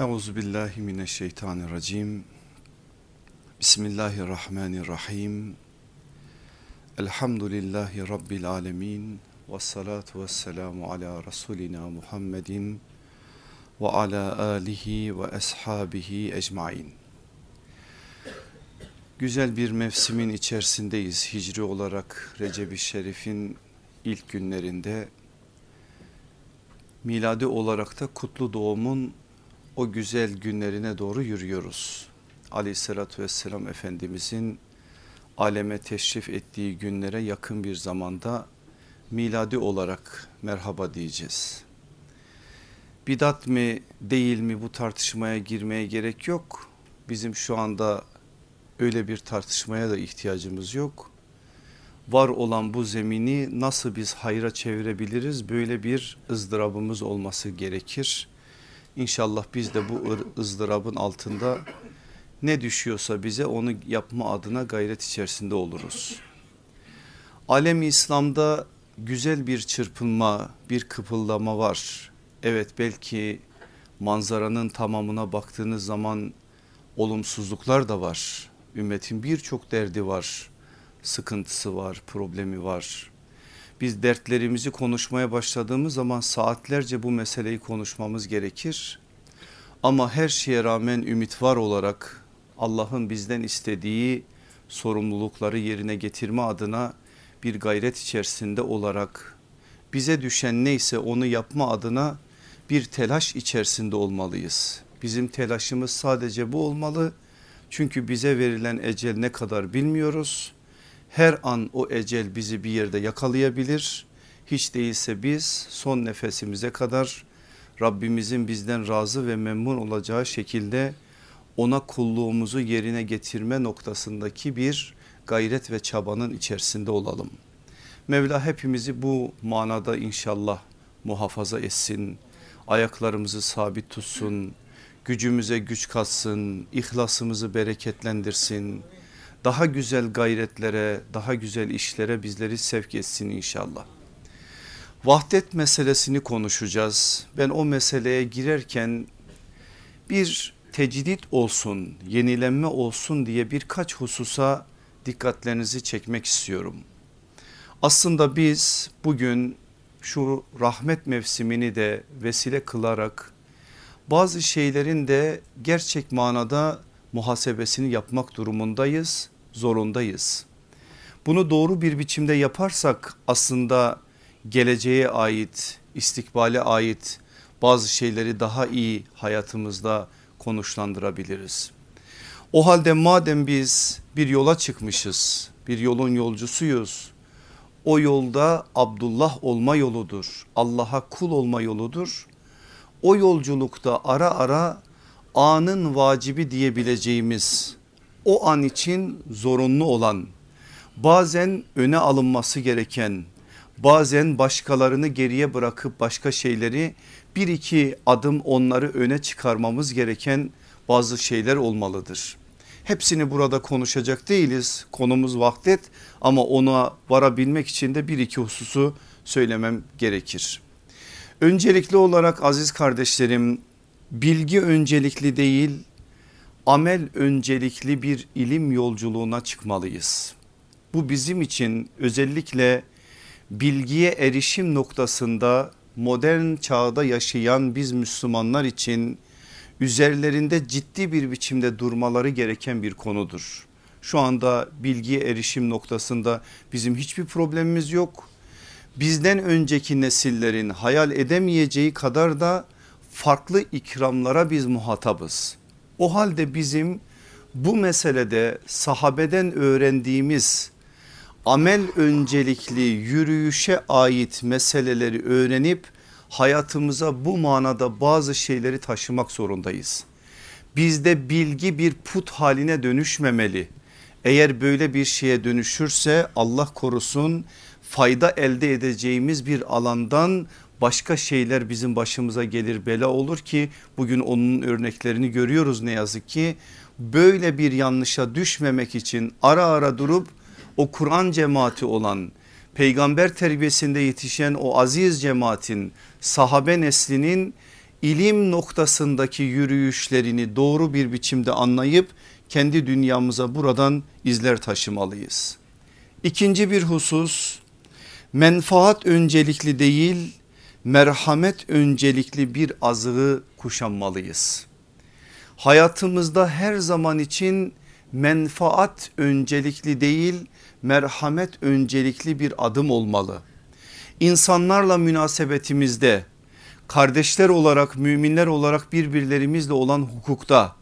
Euzu billahi mineşşeytanirracim. Bismillahirrahmanirrahim. Elhamdülillahi rabbil alamin. Ves salatu vesselamu ala rasulina Muhammedin ve ala alihi ve ashabihi ecmaîn. Güzel bir mevsimin içerisindeyiz. Hicri olarak Recep-i Şerif'in ilk günlerinde miladi olarak da kutlu doğumun o güzel günlerine doğru yürüyoruz. Aleyhissalatü vesselam Efendimizin aleme teşrif ettiği günlere yakın bir zamanda miladi olarak merhaba diyeceğiz. Bidat mi değil mi bu tartışmaya girmeye gerek yok. Bizim şu anda öyle bir tartışmaya da ihtiyacımız yok. Var olan bu zemini nasıl biz hayra çevirebiliriz böyle bir ızdırabımız olması gerekir. İnşallah biz de bu ızdırabın altında ne düşüyorsa bize onu yapma adına gayret içerisinde oluruz. Alem İslam'da güzel bir çırpınma, bir kıpıldama var. Evet belki manzaranın tamamına baktığınız zaman olumsuzluklar da var. Ümmetin birçok derdi var, sıkıntısı var, problemi var. Biz dertlerimizi konuşmaya başladığımız zaman saatlerce bu meseleyi konuşmamız gerekir. Ama her şeye rağmen ümit var olarak Allah'ın bizden istediği sorumlulukları yerine getirme adına bir gayret içerisinde olarak bize düşen neyse onu yapma adına bir telaş içerisinde olmalıyız. Bizim telaşımız sadece bu olmalı. Çünkü bize verilen ecel ne kadar bilmiyoruz her an o ecel bizi bir yerde yakalayabilir. Hiç değilse biz son nefesimize kadar Rabbimizin bizden razı ve memnun olacağı şekilde ona kulluğumuzu yerine getirme noktasındaki bir gayret ve çabanın içerisinde olalım. Mevla hepimizi bu manada inşallah muhafaza etsin. Ayaklarımızı sabit tutsun. Gücümüze güç katsın. ihlasımızı bereketlendirsin daha güzel gayretlere, daha güzel işlere bizleri sevk etsin inşallah. Vahdet meselesini konuşacağız. Ben o meseleye girerken bir tecdit olsun, yenilenme olsun diye birkaç hususa dikkatlerinizi çekmek istiyorum. Aslında biz bugün şu rahmet mevsimini de vesile kılarak bazı şeylerin de gerçek manada muhasebesini yapmak durumundayız zorundayız. Bunu doğru bir biçimde yaparsak aslında geleceğe ait, istikbale ait bazı şeyleri daha iyi hayatımızda konuşlandırabiliriz. O halde madem biz bir yola çıkmışız, bir yolun yolcusuyuz. O yolda Abdullah olma yoludur. Allah'a kul olma yoludur. O yolculukta ara ara anın vacibi diyebileceğimiz o an için zorunlu olan bazen öne alınması gereken bazen başkalarını geriye bırakıp başka şeyleri bir iki adım onları öne çıkarmamız gereken bazı şeyler olmalıdır. Hepsini burada konuşacak değiliz konumuz vahdet ama ona varabilmek için de bir iki hususu söylemem gerekir. Öncelikli olarak aziz kardeşlerim bilgi öncelikli değil amel öncelikli bir ilim yolculuğuna çıkmalıyız. Bu bizim için özellikle bilgiye erişim noktasında modern çağda yaşayan biz Müslümanlar için üzerlerinde ciddi bir biçimde durmaları gereken bir konudur. Şu anda bilgiye erişim noktasında bizim hiçbir problemimiz yok. Bizden önceki nesillerin hayal edemeyeceği kadar da farklı ikramlara biz muhatabız. O halde bizim bu meselede sahabeden öğrendiğimiz amel öncelikli yürüyüşe ait meseleleri öğrenip hayatımıza bu manada bazı şeyleri taşımak zorundayız. Bizde bilgi bir put haline dönüşmemeli. Eğer böyle bir şeye dönüşürse Allah korusun fayda elde edeceğimiz bir alandan başka şeyler bizim başımıza gelir bela olur ki bugün onun örneklerini görüyoruz ne yazık ki. Böyle bir yanlışa düşmemek için ara ara durup o Kur'an cemaati olan peygamber terbiyesinde yetişen o aziz cemaatin sahabe neslinin ilim noktasındaki yürüyüşlerini doğru bir biçimde anlayıp kendi dünyamıza buradan izler taşımalıyız. İkinci bir husus menfaat öncelikli değil merhamet öncelikli bir azığı kuşanmalıyız. Hayatımızda her zaman için menfaat öncelikli değil merhamet öncelikli bir adım olmalı. İnsanlarla münasebetimizde kardeşler olarak müminler olarak birbirlerimizle olan hukukta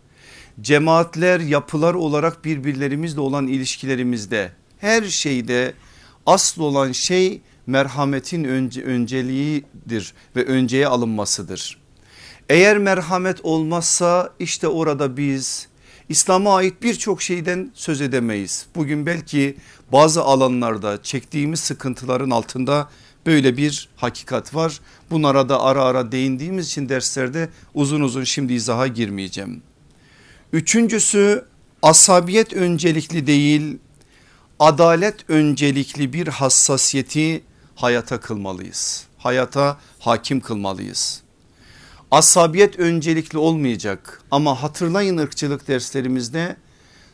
cemaatler yapılar olarak birbirlerimizle olan ilişkilerimizde her şeyde asıl olan şey merhametin önce, önceliğidir ve önceye alınmasıdır. Eğer merhamet olmazsa işte orada biz İslam'a ait birçok şeyden söz edemeyiz. Bugün belki bazı alanlarda çektiğimiz sıkıntıların altında böyle bir hakikat var. Bunlara da ara ara değindiğimiz için derslerde uzun uzun şimdi izaha girmeyeceğim. Üçüncüsü asabiyet öncelikli değil adalet öncelikli bir hassasiyeti hayata kılmalıyız. Hayata hakim kılmalıyız. Asabiyet öncelikli olmayacak ama hatırlayın ırkçılık derslerimizde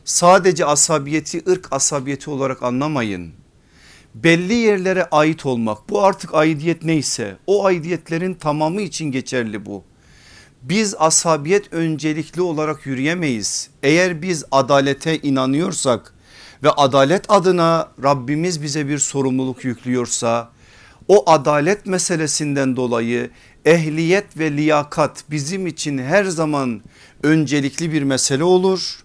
sadece asabiyeti ırk asabiyeti olarak anlamayın. Belli yerlere ait olmak bu artık aidiyet neyse o aidiyetlerin tamamı için geçerli bu. Biz asabiyet öncelikli olarak yürüyemeyiz. Eğer biz adalete inanıyorsak ve adalet adına Rabbimiz bize bir sorumluluk yüklüyorsa o adalet meselesinden dolayı ehliyet ve liyakat bizim için her zaman öncelikli bir mesele olur.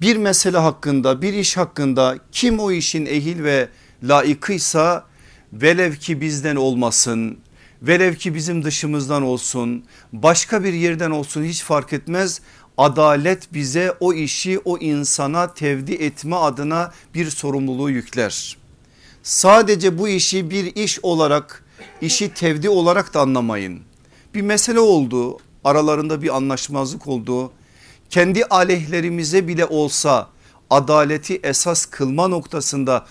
Bir mesele hakkında bir iş hakkında kim o işin ehil ve layıkıysa velev ki bizden olmasın velev ki bizim dışımızdan olsun başka bir yerden olsun hiç fark etmez adalet bize o işi o insana tevdi etme adına bir sorumluluğu yükler. Sadece bu işi bir iş olarak işi tevdi olarak da anlamayın. Bir mesele oldu aralarında bir anlaşmazlık oldu. Kendi aleyhlerimize bile olsa adaleti esas kılma noktasında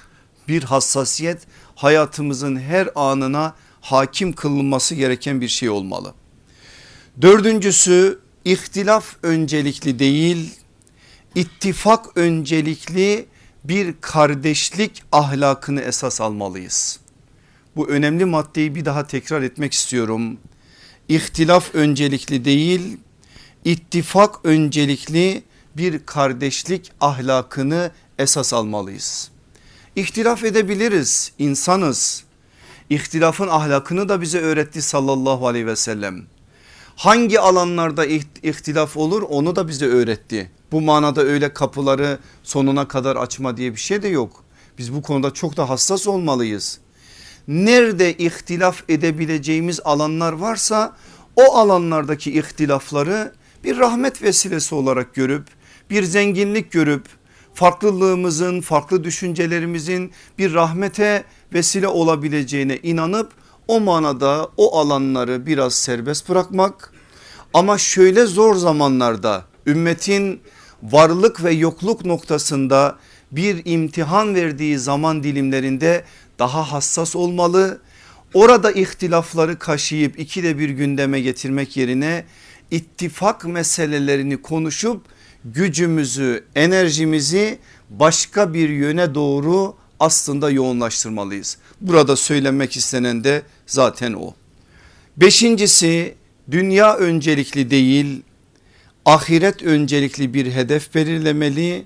bir hassasiyet hayatımızın her anına hakim kılınması gereken bir şey olmalı. Dördüncüsü ihtilaf öncelikli değil ittifak öncelikli bir kardeşlik ahlakını esas almalıyız. Bu önemli maddeyi bir daha tekrar etmek istiyorum. İhtilaf öncelikli değil ittifak öncelikli bir kardeşlik ahlakını esas almalıyız. İhtilaf edebiliriz insanız. İhtilafın ahlakını da bize öğretti sallallahu aleyhi ve sellem. Hangi alanlarda ihtilaf olur onu da bize öğretti. Bu manada öyle kapıları sonuna kadar açma diye bir şey de yok. Biz bu konuda çok da hassas olmalıyız. Nerede ihtilaf edebileceğimiz alanlar varsa o alanlardaki ihtilafları bir rahmet vesilesi olarak görüp bir zenginlik görüp farklılığımızın farklı düşüncelerimizin bir rahmete vesile olabileceğine inanıp o manada o alanları biraz serbest bırakmak ama şöyle zor zamanlarda ümmetin varlık ve yokluk noktasında bir imtihan verdiği zaman dilimlerinde daha hassas olmalı. Orada ihtilafları kaşıyıp ikide bir gündeme getirmek yerine ittifak meselelerini konuşup gücümüzü enerjimizi başka bir yöne doğru aslında yoğunlaştırmalıyız. Burada söylenmek istenen de zaten o. Beşincisi dünya öncelikli değil ahiret öncelikli bir hedef belirlemeli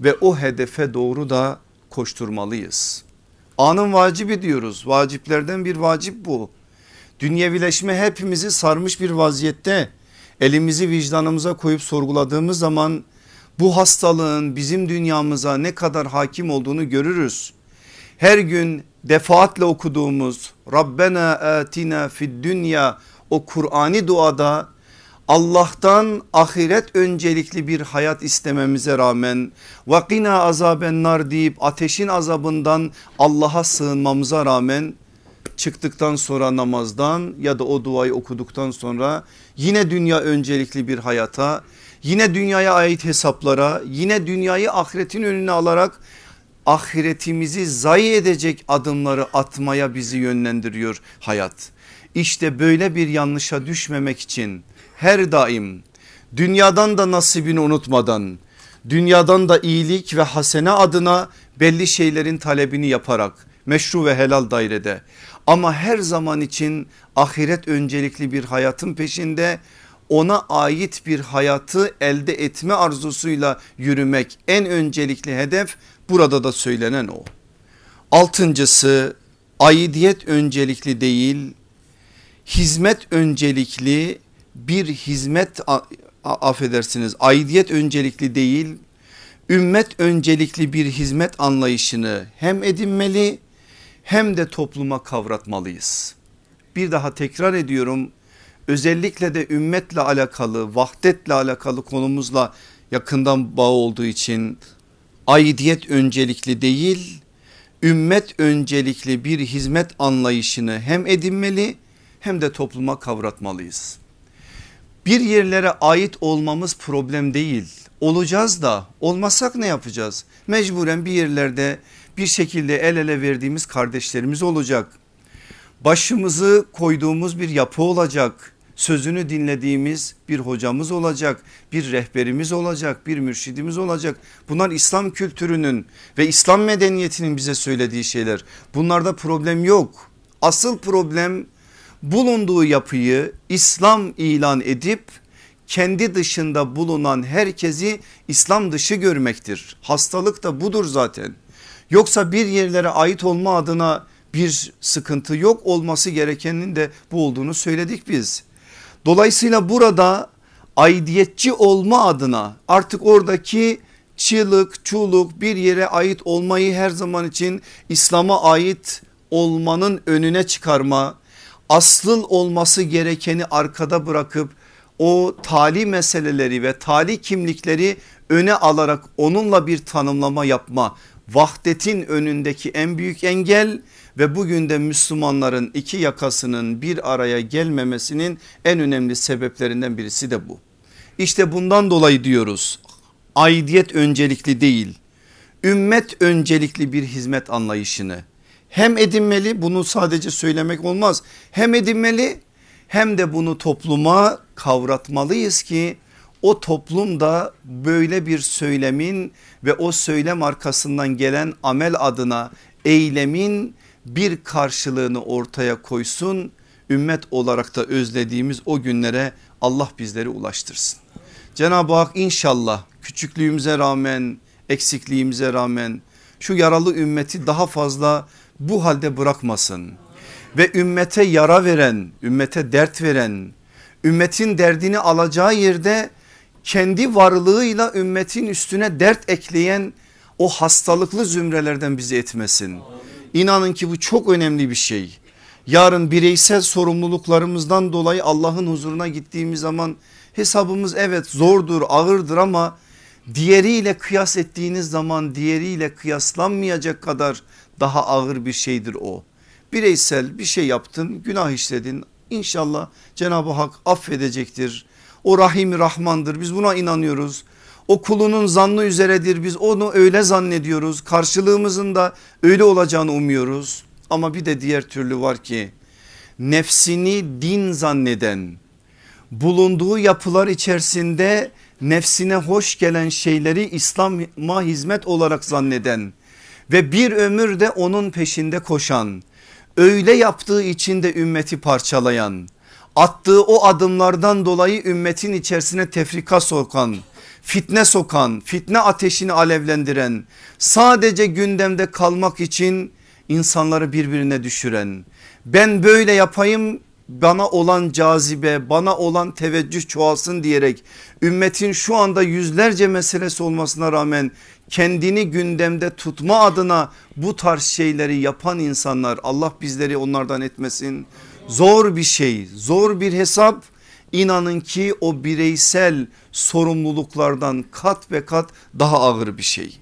ve o hedefe doğru da koşturmalıyız. Anın vacibi diyoruz vaciplerden bir vacip bu. Dünyevileşme hepimizi sarmış bir vaziyette elimizi vicdanımıza koyup sorguladığımız zaman bu hastalığın bizim dünyamıza ne kadar hakim olduğunu görürüz. Her gün defaatle okuduğumuz Rabbena atina fid dünya o Kur'ani duada Allah'tan ahiret öncelikli bir hayat istememize rağmen vakina azaben nar deyip ateşin azabından Allah'a sığınmamıza rağmen çıktıktan sonra namazdan ya da o duayı okuduktan sonra yine dünya öncelikli bir hayata yine dünyaya ait hesaplara yine dünyayı ahiretin önüne alarak ahiretimizi zayi edecek adımları atmaya bizi yönlendiriyor hayat. İşte böyle bir yanlışa düşmemek için her daim dünyadan da nasibini unutmadan dünyadan da iyilik ve hasene adına belli şeylerin talebini yaparak meşru ve helal dairede ama her zaman için ahiret öncelikli bir hayatın peşinde ona ait bir hayatı elde etme arzusuyla yürümek en öncelikli hedef burada da söylenen o. Altıncısı aidiyet öncelikli değil hizmet öncelikli bir hizmet affedersiniz aidiyet öncelikli değil ümmet öncelikli bir hizmet anlayışını hem edinmeli hem de topluma kavratmalıyız. Bir daha tekrar ediyorum özellikle de ümmetle alakalı vahdetle alakalı konumuzla yakından bağ olduğu için aidiyet öncelikli değil ümmet öncelikli bir hizmet anlayışını hem edinmeli hem de topluma kavratmalıyız. Bir yerlere ait olmamız problem değil. Olacağız da olmasak ne yapacağız? Mecburen bir yerlerde bir şekilde el ele verdiğimiz kardeşlerimiz olacak. Başımızı koyduğumuz bir yapı olacak. Sözünü dinlediğimiz bir hocamız olacak, bir rehberimiz olacak, bir mürşidimiz olacak. Bunlar İslam kültürünün ve İslam medeniyetinin bize söylediği şeyler. Bunlarda problem yok. Asıl problem bulunduğu yapıyı İslam ilan edip kendi dışında bulunan herkesi İslam dışı görmektir. Hastalık da budur zaten. Yoksa bir yerlere ait olma adına bir sıkıntı yok olması gerekenin de bu olduğunu söyledik biz. Dolayısıyla burada aidiyetçi olma adına artık oradaki çığlık çuluk bir yere ait olmayı her zaman için İslam'a ait olmanın önüne çıkarma asıl olması gerekeni arkada bırakıp o tali meseleleri ve tali kimlikleri öne alarak onunla bir tanımlama yapma vahdetin önündeki en büyük engel ve bugün de Müslümanların iki yakasının bir araya gelmemesinin en önemli sebeplerinden birisi de bu. İşte bundan dolayı diyoruz aidiyet öncelikli değil ümmet öncelikli bir hizmet anlayışını hem edinmeli bunu sadece söylemek olmaz hem edinmeli hem de bunu topluma kavratmalıyız ki o toplumda böyle bir söylemin ve o söylem arkasından gelen amel adına eylemin bir karşılığını ortaya koysun. Ümmet olarak da özlediğimiz o günlere Allah bizleri ulaştırsın. Cenab-ı Hak inşallah küçüklüğümüze rağmen eksikliğimize rağmen şu yaralı ümmeti daha fazla bu halde bırakmasın. Ve ümmete yara veren, ümmete dert veren, ümmetin derdini alacağı yerde kendi varlığıyla ümmetin üstüne dert ekleyen o hastalıklı zümrelerden bizi etmesin. İnanın ki bu çok önemli bir şey. Yarın bireysel sorumluluklarımızdan dolayı Allah'ın huzuruna gittiğimiz zaman hesabımız evet zordur ağırdır ama diğeriyle kıyas ettiğiniz zaman diğeriyle kıyaslanmayacak kadar daha ağır bir şeydir o. Bireysel bir şey yaptın günah işledin İnşallah Cenab-ı Hak affedecektir. O rahim rahmandır biz buna inanıyoruz. O kulunun zannı üzeredir biz onu öyle zannediyoruz. Karşılığımızın da öyle olacağını umuyoruz. Ama bir de diğer türlü var ki nefsini din zanneden bulunduğu yapılar içerisinde nefsine hoş gelen şeyleri İslam'a hizmet olarak zanneden ve bir ömür de onun peşinde koşan öyle yaptığı için de ümmeti parçalayan attığı o adımlardan dolayı ümmetin içerisine tefrika sokan fitne sokan fitne ateşini alevlendiren sadece gündemde kalmak için insanları birbirine düşüren ben böyle yapayım bana olan cazibe bana olan teveccüh çoğalsın diyerek ümmetin şu anda yüzlerce meselesi olmasına rağmen kendini gündemde tutma adına bu tarz şeyleri yapan insanlar Allah bizleri onlardan etmesin. Zor bir şey zor bir hesap inanın ki o bireysel sorumluluklardan kat ve kat daha ağır bir şey.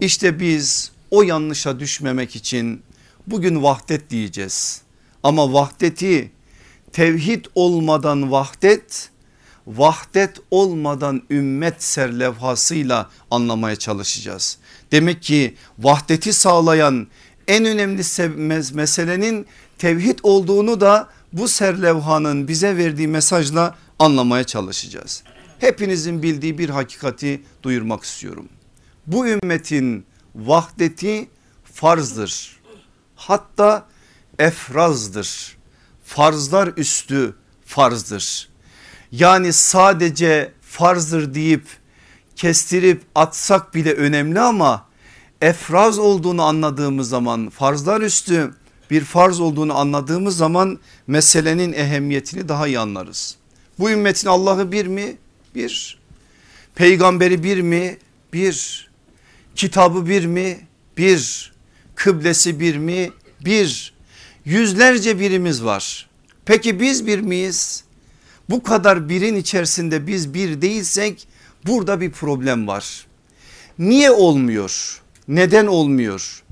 İşte biz o yanlışa düşmemek için bugün vahdet diyeceğiz. Ama vahdeti tevhid olmadan vahdet vahdet olmadan ümmet serlevhasıyla anlamaya çalışacağız. Demek ki vahdeti sağlayan en önemli meselenin tevhid olduğunu da bu serlevhanın bize verdiği mesajla anlamaya çalışacağız. Hepinizin bildiği bir hakikati duyurmak istiyorum. Bu ümmetin vahdeti farzdır. Hatta efrazdır. Farzlar üstü farzdır. Yani sadece farzdır deyip kestirip atsak bile önemli ama efraz olduğunu anladığımız zaman farzlar üstü bir farz olduğunu anladığımız zaman meselenin ehemmiyetini daha iyi anlarız. Bu ümmetin Allah'ı bir mi? Bir. Peygamberi bir mi? Bir. Kitabı bir mi? Bir. Kıblesi bir mi? Bir. Yüzlerce birimiz var. Peki biz bir miyiz? Bu kadar birin içerisinde biz bir değilsek burada bir problem var. Niye olmuyor? Neden olmuyor?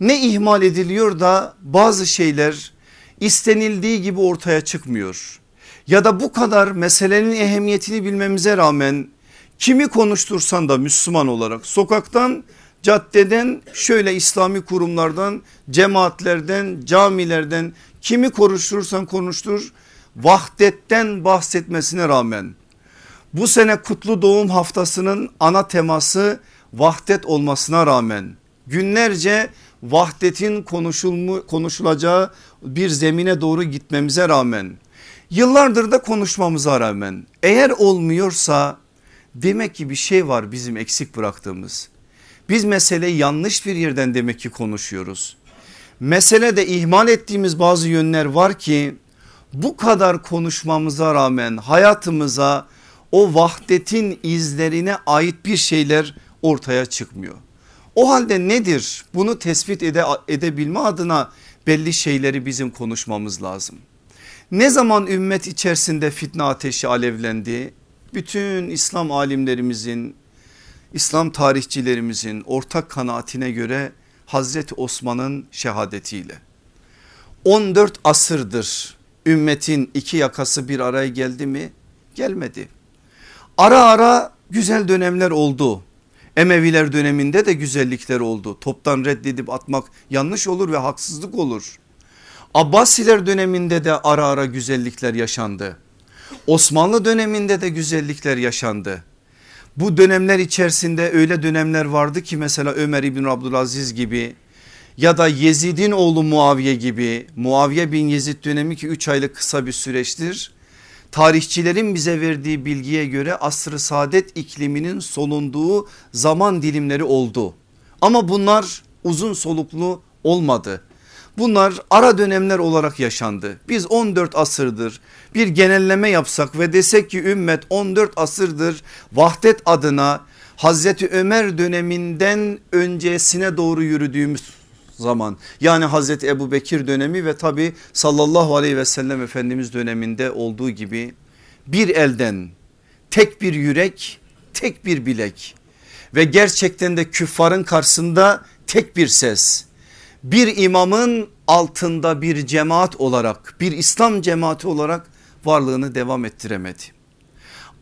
Ne ihmal ediliyor da bazı şeyler istenildiği gibi ortaya çıkmıyor. Ya da bu kadar meselenin ehemmiyetini bilmemize rağmen kimi konuştursan da Müslüman olarak sokaktan caddeden şöyle İslami kurumlardan cemaatlerden camilerden kimi konuşturursan konuştur vahdetten bahsetmesine rağmen bu sene kutlu doğum haftasının ana teması vahdet olmasına rağmen günlerce vahdetin konuşulmu, konuşulacağı bir zemine doğru gitmemize rağmen yıllardır da konuşmamıza rağmen eğer olmuyorsa demek ki bir şey var bizim eksik bıraktığımız. Biz meseleyi yanlış bir yerden demek ki konuşuyoruz. Meselede ihmal ettiğimiz bazı yönler var ki bu kadar konuşmamıza rağmen hayatımıza o vahdetin izlerine ait bir şeyler ortaya çıkmıyor. O halde nedir bunu tespit ede, edebilme adına belli şeyleri bizim konuşmamız lazım. Ne zaman ümmet içerisinde fitne ateşi alevlendi bütün İslam alimlerimizin İslam tarihçilerimizin ortak kanaatine göre Hazreti Osman'ın şehadetiyle 14 asırdır ümmetin iki yakası bir araya geldi mi? Gelmedi. Ara ara güzel dönemler oldu. Emeviler döneminde de güzellikler oldu. Toptan reddedip atmak yanlış olur ve haksızlık olur. Abbasiler döneminde de ara ara güzellikler yaşandı. Osmanlı döneminde de güzellikler yaşandı. Bu dönemler içerisinde öyle dönemler vardı ki mesela Ömer İbn Abdülaziz gibi ya da Yezid'in oğlu Muaviye gibi Muaviye bin Yezid dönemi ki 3 aylık kısa bir süreçtir. Tarihçilerin bize verdiği bilgiye göre asr-ı saadet ikliminin solunduğu zaman dilimleri oldu. Ama bunlar uzun soluklu olmadı. Bunlar ara dönemler olarak yaşandı. Biz 14 asırdır bir genelleme yapsak ve desek ki ümmet 14 asırdır vahdet adına Hazreti Ömer döneminden öncesine doğru yürüdüğümüz zaman yani Hazreti Ebu Bekir dönemi ve tabi sallallahu aleyhi ve sellem Efendimiz döneminde olduğu gibi bir elden tek bir yürek tek bir bilek ve gerçekten de küffarın karşısında tek bir ses bir imamın altında bir cemaat olarak bir İslam cemaati olarak varlığını devam ettiremedi.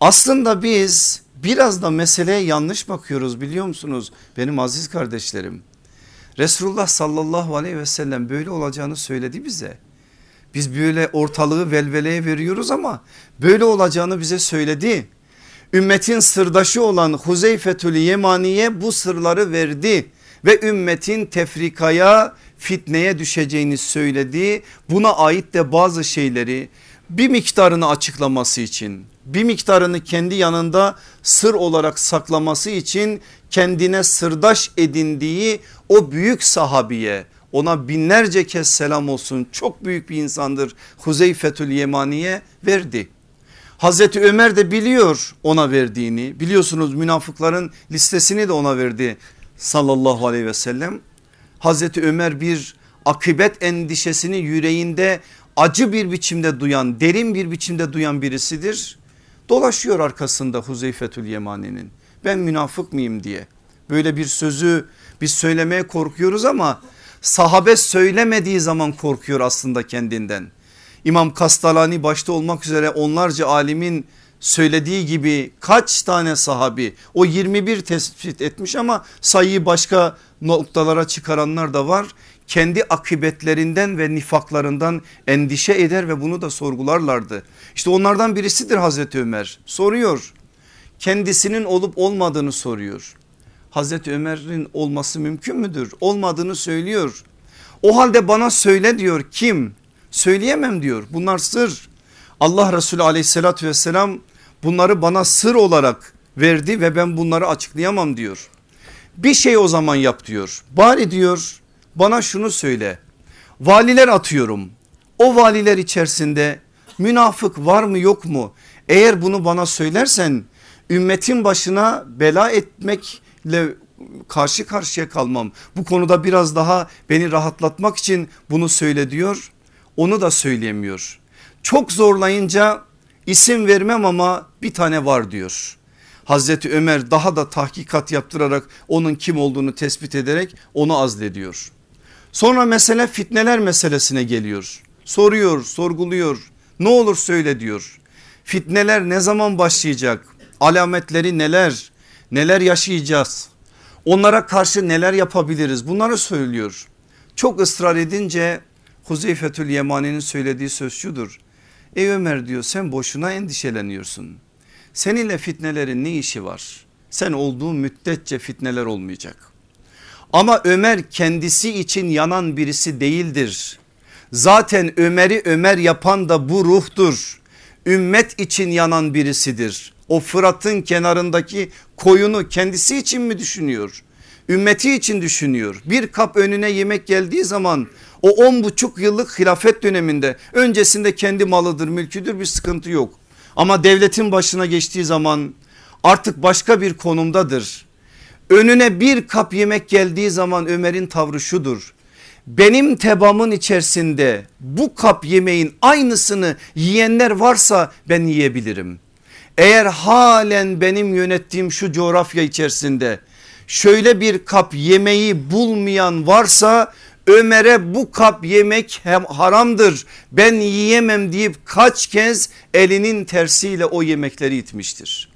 Aslında biz biraz da meseleye yanlış bakıyoruz biliyor musunuz benim aziz kardeşlerim. Resulullah sallallahu aleyhi ve sellem böyle olacağını söyledi bize. Biz böyle ortalığı velveleye veriyoruz ama böyle olacağını bize söyledi. Ümmetin sırdaşı olan Huzeyfetül Yemaniye bu sırları verdi ve ümmetin tefrikaya fitneye düşeceğini söyledi. Buna ait de bazı şeyleri bir miktarını açıklaması için bir miktarını kendi yanında sır olarak saklaması için kendine sırdaş edindiği o büyük sahabiye ona binlerce kez selam olsun çok büyük bir insandır Huzeyfetül Yemaniye verdi. Hazreti Ömer de biliyor ona verdiğini biliyorsunuz münafıkların listesini de ona verdi sallallahu aleyhi ve sellem. Hazreti Ömer bir akıbet endişesini yüreğinde acı bir biçimde duyan derin bir biçimde duyan birisidir. Dolaşıyor arkasında Huzeyfetül Yemani'nin ben münafık mıyım diye böyle bir sözü biz söylemeye korkuyoruz ama sahabe söylemediği zaman korkuyor aslında kendinden. İmam Kastalani başta olmak üzere onlarca alimin söylediği gibi kaç tane sahabi o 21 tespit etmiş ama sayıyı başka noktalara çıkaranlar da var. kendi akıbetlerinden ve nifaklarından endişe eder ve bunu da sorgularlardı. İşte onlardan birisidir Hazreti Ömer soruyor kendisinin olup olmadığını soruyor. Hazreti Ömer'in olması mümkün müdür? Olmadığını söylüyor. O halde bana söyle diyor kim? Söyleyemem diyor bunlar sır. Allah Resulü aleyhissalatü vesselam bunları bana sır olarak verdi ve ben bunları açıklayamam diyor. Bir şey o zaman yap diyor. Bari diyor bana şunu söyle. Valiler atıyorum. O valiler içerisinde münafık var mı yok mu? Eğer bunu bana söylersen ümmetin başına bela etmekle karşı karşıya kalmam. Bu konuda biraz daha beni rahatlatmak için bunu söyle diyor. Onu da söyleyemiyor. Çok zorlayınca isim vermem ama bir tane var diyor. Hazreti Ömer daha da tahkikat yaptırarak onun kim olduğunu tespit ederek onu azlediyor. Sonra mesele fitneler meselesine geliyor. Soruyor, sorguluyor. Ne olur söyle diyor. Fitneler ne zaman başlayacak? Alametleri neler? Neler yaşayacağız? Onlara karşı neler yapabiliriz? Bunları söylüyor. Çok ısrar edince Huzeyfetül Yemani'nin söylediği söz şudur. Ey Ömer diyor sen boşuna endişeleniyorsun. Seninle fitnelerin ne işi var? Sen olduğun müddetçe fitneler olmayacak. Ama Ömer kendisi için yanan birisi değildir. Zaten Ömer'i Ömer yapan da bu ruhtur. Ümmet için yanan birisidir. O Fırat'ın kenarındaki koyunu kendisi için mi düşünüyor? Ümmeti için düşünüyor. Bir kap önüne yemek geldiği zaman o on buçuk yıllık hilafet döneminde öncesinde kendi malıdır mülküdür bir sıkıntı yok. Ama devletin başına geçtiği zaman artık başka bir konumdadır. Önüne bir kap yemek geldiği zaman Ömer'in tavrı şudur. Benim tebamın içerisinde bu kap yemeğin aynısını yiyenler varsa ben yiyebilirim. Eğer halen benim yönettiğim şu coğrafya içerisinde şöyle bir kap yemeği bulmayan varsa Ömer'e bu kap yemek hem haramdır ben yiyemem deyip kaç kez elinin tersiyle o yemekleri itmiştir.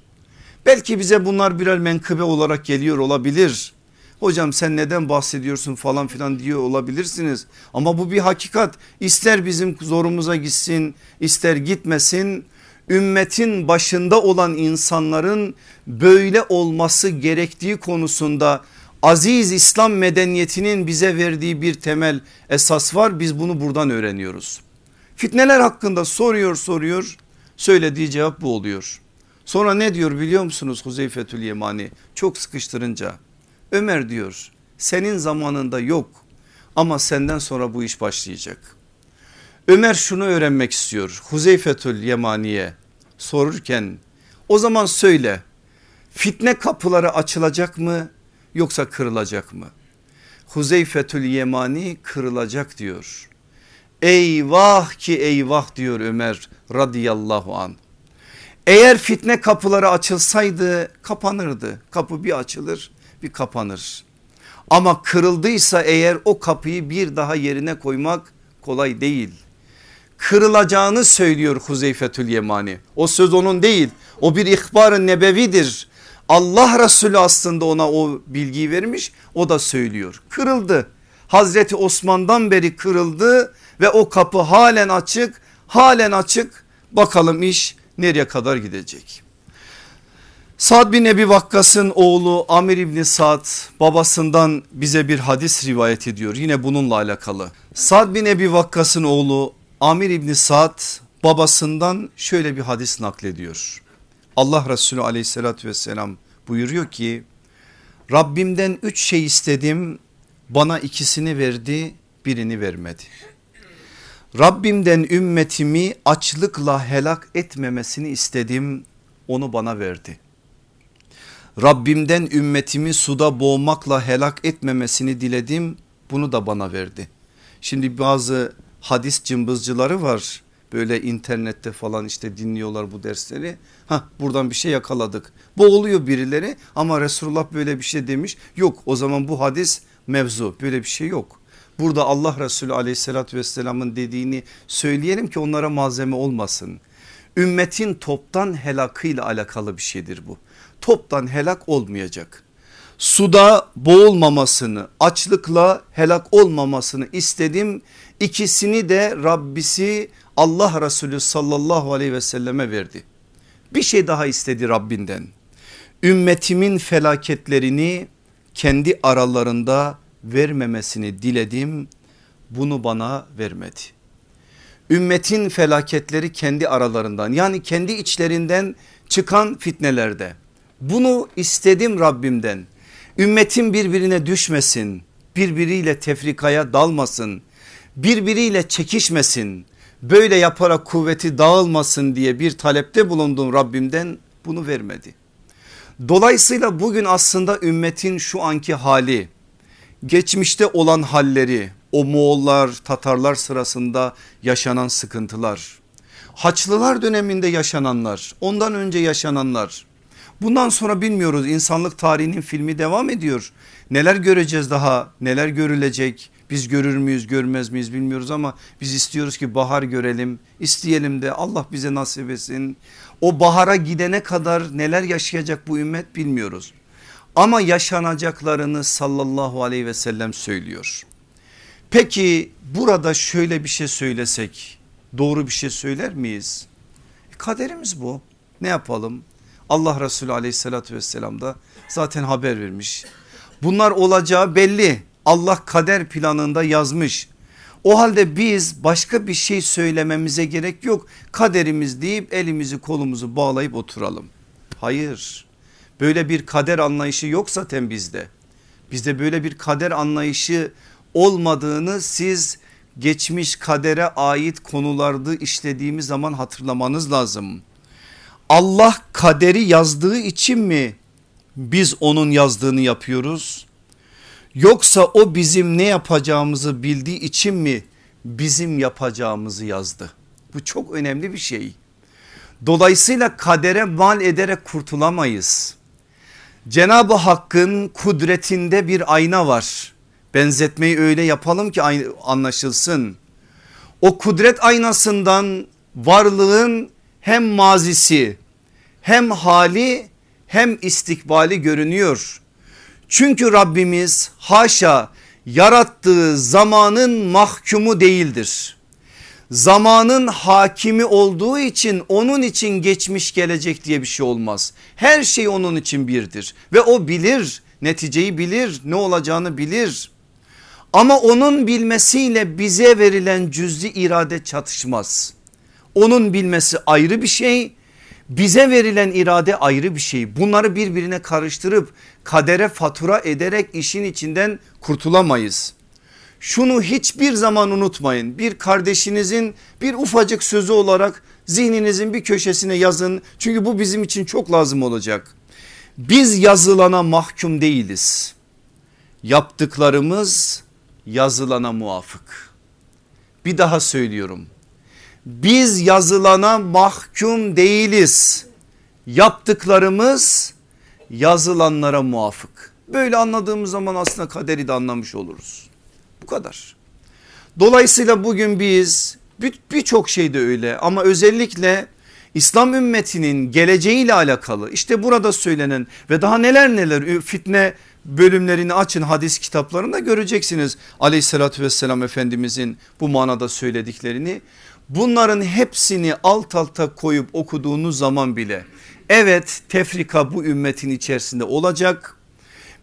Belki bize bunlar birer menkıbe olarak geliyor olabilir. Hocam sen neden bahsediyorsun falan filan diyor olabilirsiniz. Ama bu bir hakikat ister bizim zorumuza gitsin ister gitmesin ümmetin başında olan insanların böyle olması gerektiği konusunda aziz İslam medeniyetinin bize verdiği bir temel esas var biz bunu buradan öğreniyoruz. Fitneler hakkında soruyor soruyor söylediği cevap bu oluyor. Sonra ne diyor biliyor musunuz Huzeyfetül Yemani çok sıkıştırınca Ömer diyor senin zamanında yok ama senden sonra bu iş başlayacak. Ömer şunu öğrenmek istiyor Huzeyfetül Yemani'ye sorurken o zaman söyle fitne kapıları açılacak mı yoksa kırılacak mı? Huzeyfetül Yemani kırılacak diyor. Eyvah ki eyvah diyor Ömer radıyallahu an. Eğer fitne kapıları açılsaydı kapanırdı. Kapı bir açılır bir kapanır. Ama kırıldıysa eğer o kapıyı bir daha yerine koymak kolay değil. Kırılacağını söylüyor Huzeyfetül Yemani. O söz onun değil. O bir ihbar-ı nebevidir. Allah Resulü aslında ona o bilgiyi vermiş o da söylüyor. Kırıldı. Hazreti Osman'dan beri kırıldı ve o kapı halen açık halen açık bakalım iş nereye kadar gidecek. Sad bin Ebi Vakkas'ın oğlu Amir İbni Sad babasından bize bir hadis rivayet ediyor yine bununla alakalı. Sad bin Ebi Vakkas'ın oğlu Amir İbni Sad babasından şöyle bir hadis naklediyor. Allah Resulü aleyhissalatü vesselam buyuruyor ki Rabbimden üç şey istedim bana ikisini verdi birini vermedi. Rabbimden ümmetimi açlıkla helak etmemesini istedim onu bana verdi. Rabbimden ümmetimi suda boğmakla helak etmemesini diledim bunu da bana verdi. Şimdi bazı hadis cımbızcıları var böyle internette falan işte dinliyorlar bu dersleri. Ha buradan bir şey yakaladık. Boğuluyor birileri ama Resulullah böyle bir şey demiş. Yok o zaman bu hadis mevzu böyle bir şey yok. Burada Allah Resulü aleyhissalatü vesselamın dediğini söyleyelim ki onlara malzeme olmasın. Ümmetin toptan helakıyla alakalı bir şeydir bu. Toptan helak olmayacak. suda boğulmamasını açlıkla helak olmamasını istedim. İkisini de Rabbisi Allah Resulü sallallahu aleyhi ve selleme verdi. Bir şey daha istedi Rabbinden. Ümmetimin felaketlerini kendi aralarında vermemesini diledim. Bunu bana vermedi. Ümmetin felaketleri kendi aralarından yani kendi içlerinden çıkan fitnelerde. Bunu istedim Rabbimden. Ümmetin birbirine düşmesin, birbiriyle tefrikaya dalmasın, birbiriyle çekişmesin. Böyle yaparak kuvveti dağılmasın diye bir talepte bulundum Rabbimden bunu vermedi. Dolayısıyla bugün aslında ümmetin şu anki hali geçmişte olan halleri o Moğollar Tatarlar sırasında yaşanan sıkıntılar Haçlılar döneminde yaşananlar ondan önce yaşananlar bundan sonra bilmiyoruz insanlık tarihinin filmi devam ediyor neler göreceğiz daha neler görülecek biz görür müyüz görmez miyiz bilmiyoruz ama biz istiyoruz ki bahar görelim isteyelim de Allah bize nasip etsin o bahara gidene kadar neler yaşayacak bu ümmet bilmiyoruz ama yaşanacaklarını sallallahu aleyhi ve sellem söylüyor. Peki burada şöyle bir şey söylesek doğru bir şey söyler miyiz? E, kaderimiz bu ne yapalım? Allah Resulü aleyhissalatü vesselam da zaten haber vermiş. Bunlar olacağı belli Allah kader planında yazmış. O halde biz başka bir şey söylememize gerek yok. Kaderimiz deyip elimizi kolumuzu bağlayıp oturalım. Hayır böyle bir kader anlayışı yok zaten bizde. Bizde böyle bir kader anlayışı olmadığını siz geçmiş kadere ait konularda işlediğimiz zaman hatırlamanız lazım. Allah kaderi yazdığı için mi biz onun yazdığını yapıyoruz? Yoksa o bizim ne yapacağımızı bildiği için mi bizim yapacağımızı yazdı? Bu çok önemli bir şey. Dolayısıyla kadere mal ederek kurtulamayız. Cenab-ı Hakk'ın kudretinde bir ayna var. Benzetmeyi öyle yapalım ki anlaşılsın. O kudret aynasından varlığın hem mazisi hem hali hem istikbali görünüyor. Çünkü Rabbimiz haşa yarattığı zamanın mahkumu değildir. Zamanın hakimi olduğu için onun için geçmiş gelecek diye bir şey olmaz. Her şey onun için birdir ve o bilir neticeyi bilir ne olacağını bilir. Ama onun bilmesiyle bize verilen cüz'i irade çatışmaz. Onun bilmesi ayrı bir şey bize verilen irade ayrı bir şey. Bunları birbirine karıştırıp kadere fatura ederek işin içinden kurtulamayız. Şunu hiçbir zaman unutmayın. Bir kardeşinizin bir ufacık sözü olarak zihninizin bir köşesine yazın. Çünkü bu bizim için çok lazım olacak. Biz yazılana mahkum değiliz. Yaptıklarımız yazılana muvafık. Bir daha söylüyorum biz yazılana mahkum değiliz. Yaptıklarımız yazılanlara muafık. Böyle anladığımız zaman aslında kaderi de anlamış oluruz. Bu kadar. Dolayısıyla bugün biz birçok bir şeyde öyle ama özellikle İslam ümmetinin geleceğiyle alakalı işte burada söylenen ve daha neler neler fitne bölümlerini açın hadis kitaplarında göreceksiniz. Aleyhissalatü vesselam Efendimizin bu manada söylediklerini Bunların hepsini alt alta koyup okuduğunuz zaman bile evet tefrika bu ümmetin içerisinde olacak.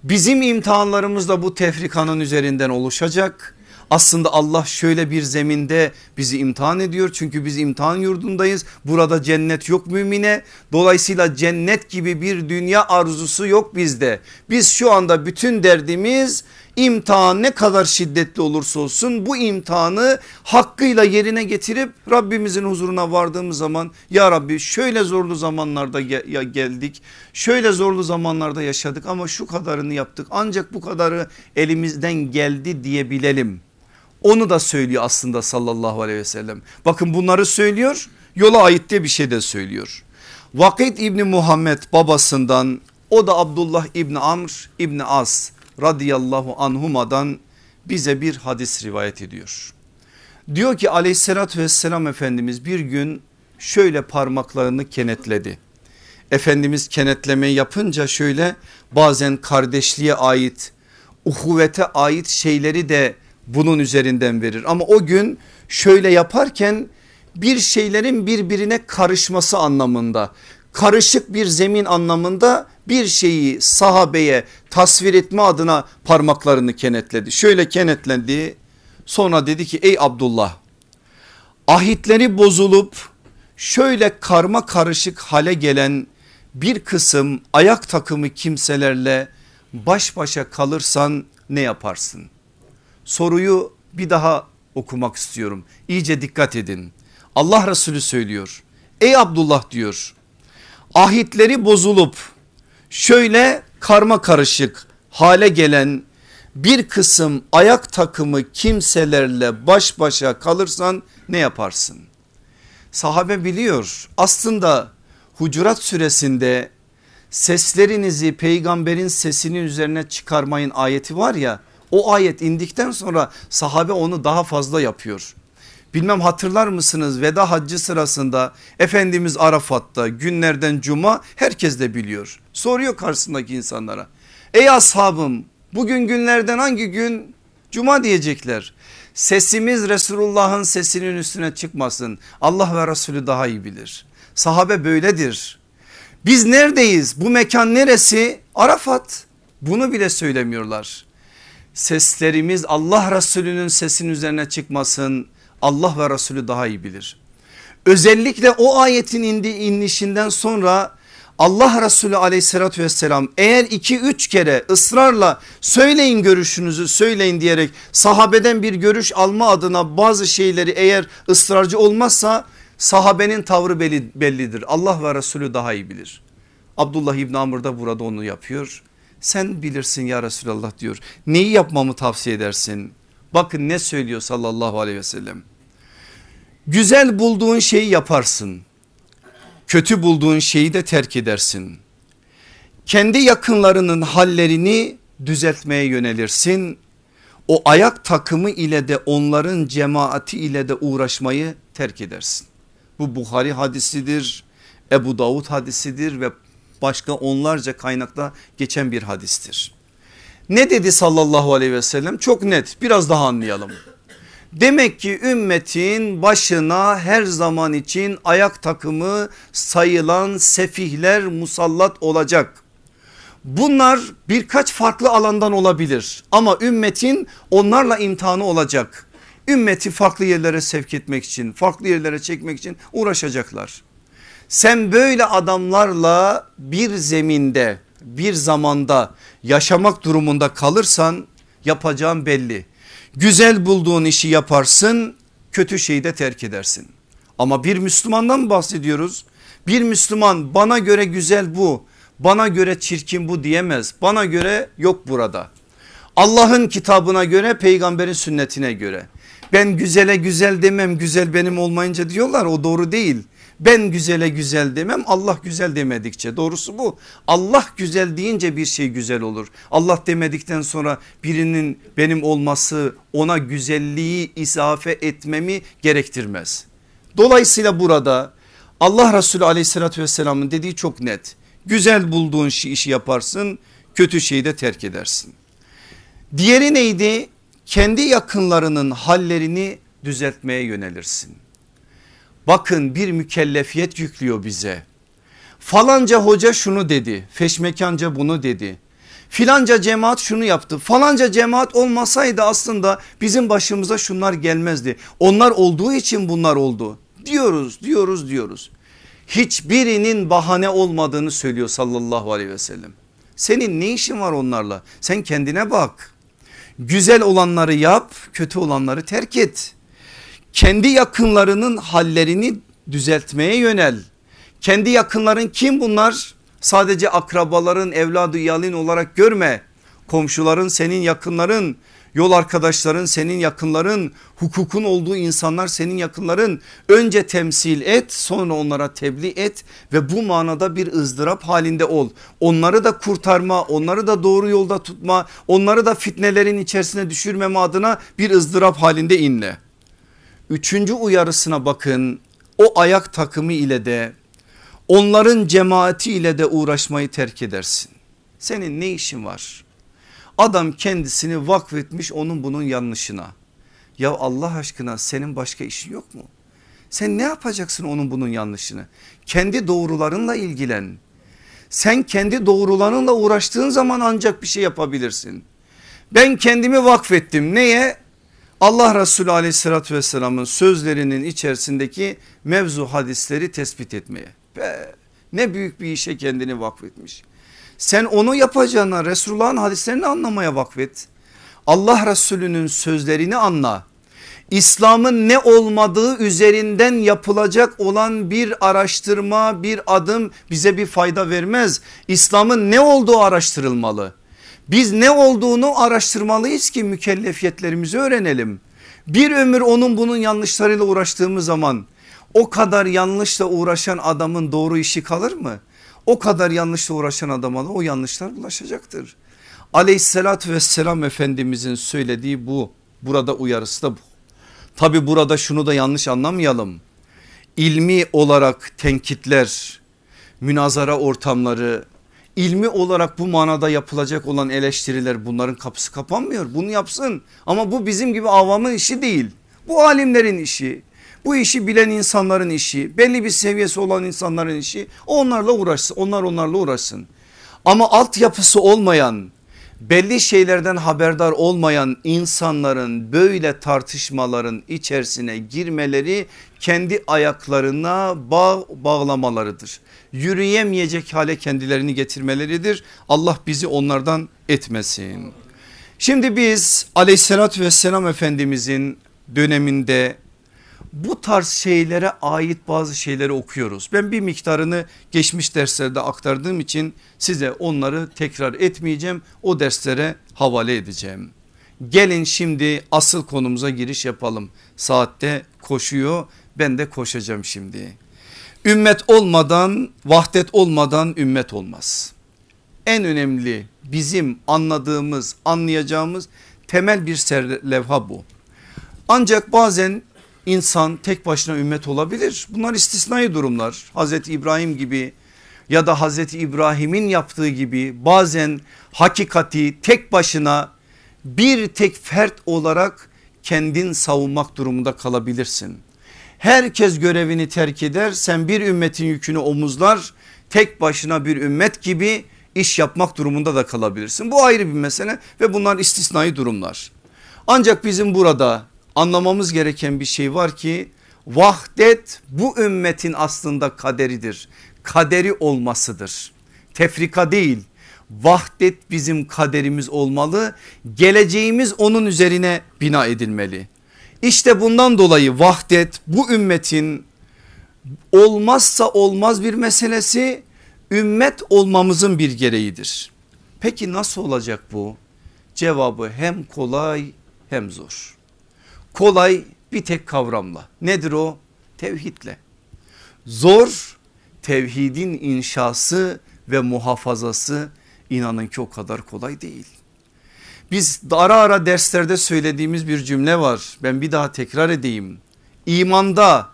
Bizim imtihanlarımız da bu tefrikanın üzerinden oluşacak. Aslında Allah şöyle bir zeminde bizi imtihan ediyor. Çünkü biz imtihan yurdundayız. Burada cennet yok mümine. Dolayısıyla cennet gibi bir dünya arzusu yok bizde. Biz şu anda bütün derdimiz imtihan ne kadar şiddetli olursa olsun bu imtihanı hakkıyla yerine getirip Rabbimizin huzuruna vardığımız zaman ya Rabbi şöyle zorlu zamanlarda geldik şöyle zorlu zamanlarda yaşadık ama şu kadarını yaptık ancak bu kadarı elimizden geldi diyebilelim. Onu da söylüyor aslında sallallahu aleyhi ve sellem. Bakın bunları söylüyor yola ait de bir şey de söylüyor. Vakit İbni Muhammed babasından o da Abdullah İbni Amr İbni As radıyallahu anhumadan bize bir hadis rivayet ediyor. Diyor ki aleyhissalatü vesselam Efendimiz bir gün şöyle parmaklarını kenetledi. Efendimiz kenetleme yapınca şöyle bazen kardeşliğe ait uhuvete ait şeyleri de bunun üzerinden verir. Ama o gün şöyle yaparken bir şeylerin birbirine karışması anlamında karışık bir zemin anlamında bir şeyi sahabeye tasvir etme adına parmaklarını kenetledi. Şöyle kenetlendi sonra dedi ki ey Abdullah ahitleri bozulup şöyle karma karışık hale gelen bir kısım ayak takımı kimselerle baş başa kalırsan ne yaparsın? Soruyu bir daha okumak istiyorum. İyice dikkat edin. Allah Resulü söylüyor. Ey Abdullah diyor. Ahitleri bozulup şöyle karma karışık hale gelen bir kısım ayak takımı kimselerle baş başa kalırsan ne yaparsın? Sahabe biliyor aslında Hucurat suresinde seslerinizi peygamberin sesinin üzerine çıkarmayın ayeti var ya o ayet indikten sonra sahabe onu daha fazla yapıyor. Bilmem hatırlar mısınız veda haccı sırasında Efendimiz Arafat'ta günlerden cuma herkes de biliyor. Soruyor karşısındaki insanlara. Ey ashabım bugün günlerden hangi gün? Cuma diyecekler. Sesimiz Resulullah'ın sesinin üstüne çıkmasın. Allah ve Resulü daha iyi bilir. Sahabe böyledir. Biz neredeyiz? Bu mekan neresi? Arafat. Bunu bile söylemiyorlar. Seslerimiz Allah Resulü'nün sesinin üzerine çıkmasın. Allah ve Resulü daha iyi bilir. Özellikle o ayetin indi, inişinden sonra Allah Resulü aleyhissalatü vesselam eğer iki üç kere ısrarla söyleyin görüşünüzü söyleyin diyerek sahabeden bir görüş alma adına bazı şeyleri eğer ısrarcı olmazsa sahabenin tavrı belli, bellidir. Allah ve Resulü daha iyi bilir. Abdullah İbni Amr da burada onu yapıyor. Sen bilirsin ya Resulallah diyor. Neyi yapmamı tavsiye edersin? Bakın ne söylüyor sallallahu aleyhi ve sellem. Güzel bulduğun şeyi yaparsın. Kötü bulduğun şeyi de terk edersin. Kendi yakınlarının hallerini düzeltmeye yönelirsin. O ayak takımı ile de onların cemaati ile de uğraşmayı terk edersin. Bu Bukhari hadisidir, Ebu Davud hadisidir ve başka onlarca kaynakta geçen bir hadistir. Ne dedi sallallahu aleyhi ve sellem çok net biraz daha anlayalım. Demek ki ümmetin başına her zaman için ayak takımı sayılan sefihler musallat olacak. Bunlar birkaç farklı alandan olabilir ama ümmetin onlarla imtihanı olacak. Ümmeti farklı yerlere sevk etmek için farklı yerlere çekmek için uğraşacaklar. Sen böyle adamlarla bir zeminde bir zamanda yaşamak durumunda kalırsan yapacağın belli. Güzel bulduğun işi yaparsın kötü şeyi de terk edersin. Ama bir Müslümandan bahsediyoruz. Bir Müslüman bana göre güzel bu bana göre çirkin bu diyemez. Bana göre yok burada. Allah'ın kitabına göre peygamberin sünnetine göre. Ben güzele güzel demem güzel benim olmayınca diyorlar o doğru değil. Ben güzele güzel demem Allah güzel demedikçe doğrusu bu. Allah güzel deyince bir şey güzel olur. Allah demedikten sonra birinin benim olması ona güzelliği isafe etmemi gerektirmez. Dolayısıyla burada Allah Resulü aleyhissalatü vesselamın dediği çok net. Güzel bulduğun işi yaparsın kötü şeyi de terk edersin. Diğeri neydi? Kendi yakınlarının hallerini düzeltmeye yönelirsin. Bakın bir mükellefiyet yüklüyor bize. Falanca hoca şunu dedi, feşmekanca bunu dedi. Filanca cemaat şunu yaptı. Falanca cemaat olmasaydı aslında bizim başımıza şunlar gelmezdi. Onlar olduğu için bunlar oldu. Diyoruz, diyoruz, diyoruz. Hiçbirinin bahane olmadığını söylüyor sallallahu aleyhi ve sellem. Senin ne işin var onlarla? Sen kendine bak. Güzel olanları yap, kötü olanları terk et kendi yakınlarının hallerini düzeltmeye yönel. Kendi yakınların kim bunlar? Sadece akrabaların evladı yalin olarak görme. Komşuların senin yakınların yol arkadaşların senin yakınların hukukun olduğu insanlar senin yakınların önce temsil et sonra onlara tebliğ et ve bu manada bir ızdırap halinde ol. Onları da kurtarma onları da doğru yolda tutma onları da fitnelerin içerisine düşürmeme adına bir ızdırap halinde inle. Üçüncü uyarısına bakın o ayak takımı ile de onların cemaatiyle de uğraşmayı terk edersin. Senin ne işin var? Adam kendisini vakfetmiş onun bunun yanlışına. Ya Allah aşkına senin başka işin yok mu? Sen ne yapacaksın onun bunun yanlışını? Kendi doğrularınla ilgilen. Sen kendi doğrularınla uğraştığın zaman ancak bir şey yapabilirsin. Ben kendimi vakfettim neye? Allah Resulü aleyhissalatü vesselamın sözlerinin içerisindeki mevzu hadisleri tespit etmeye. Be, ne büyük bir işe kendini vakfetmiş. Sen onu yapacağına Resulullah'ın hadislerini anlamaya vakfet. Allah Resulü'nün sözlerini anla. İslam'ın ne olmadığı üzerinden yapılacak olan bir araştırma bir adım bize bir fayda vermez. İslam'ın ne olduğu araştırılmalı. Biz ne olduğunu araştırmalıyız ki mükellefiyetlerimizi öğrenelim. Bir ömür onun bunun yanlışlarıyla uğraştığımız zaman o kadar yanlışla uğraşan adamın doğru işi kalır mı? O kadar yanlışla uğraşan adama da o yanlışlar bulaşacaktır. Aleyhissalatü vesselam Efendimizin söylediği bu. Burada uyarısı da bu. Tabi burada şunu da yanlış anlamayalım. İlmi olarak tenkitler, münazara ortamları, ilmi olarak bu manada yapılacak olan eleştiriler bunların kapısı kapanmıyor. Bunu yapsın ama bu bizim gibi avamın işi değil. Bu alimlerin işi. Bu işi bilen insanların işi, belli bir seviyesi olan insanların işi. Onlarla uğraşsın, onlar onlarla uğraşsın. Ama altyapısı olmayan, belli şeylerden haberdar olmayan insanların böyle tartışmaların içerisine girmeleri kendi ayaklarına bağ bağlamalarıdır. Yürüyemeyecek hale kendilerini getirmeleridir. Allah bizi onlardan etmesin. Şimdi biz aleyhissalatü vesselam efendimizin döneminde bu tarz şeylere ait bazı şeyleri okuyoruz. Ben bir miktarını geçmiş derslerde aktardığım için size onları tekrar etmeyeceğim. O derslere havale edeceğim. Gelin şimdi asıl konumuza giriş yapalım. Saatte koşuyor ben de koşacağım şimdi. Ümmet olmadan vahdet olmadan ümmet olmaz. En önemli bizim anladığımız anlayacağımız temel bir levha bu. Ancak bazen insan tek başına ümmet olabilir. Bunlar istisnai durumlar. Hazreti İbrahim gibi ya da Hazreti İbrahim'in yaptığı gibi bazen hakikati tek başına bir tek fert olarak kendin savunmak durumunda kalabilirsin. Herkes görevini terk eder sen bir ümmetin yükünü omuzlar tek başına bir ümmet gibi iş yapmak durumunda da kalabilirsin. Bu ayrı bir mesele ve bunlar istisnai durumlar. Ancak bizim burada anlamamız gereken bir şey var ki vahdet bu ümmetin aslında kaderidir. Kaderi olmasıdır. Tefrika değil vahdet bizim kaderimiz olmalı. Geleceğimiz onun üzerine bina edilmeli. İşte bundan dolayı vahdet bu ümmetin olmazsa olmaz bir meselesi ümmet olmamızın bir gereğidir. Peki nasıl olacak bu? Cevabı hem kolay hem zor. Kolay bir tek kavramla. Nedir o? Tevhidle. Zor tevhidin inşası ve muhafazası inanın ki o kadar kolay değil. Biz ara ara derslerde söylediğimiz bir cümle var. Ben bir daha tekrar edeyim. İmanda,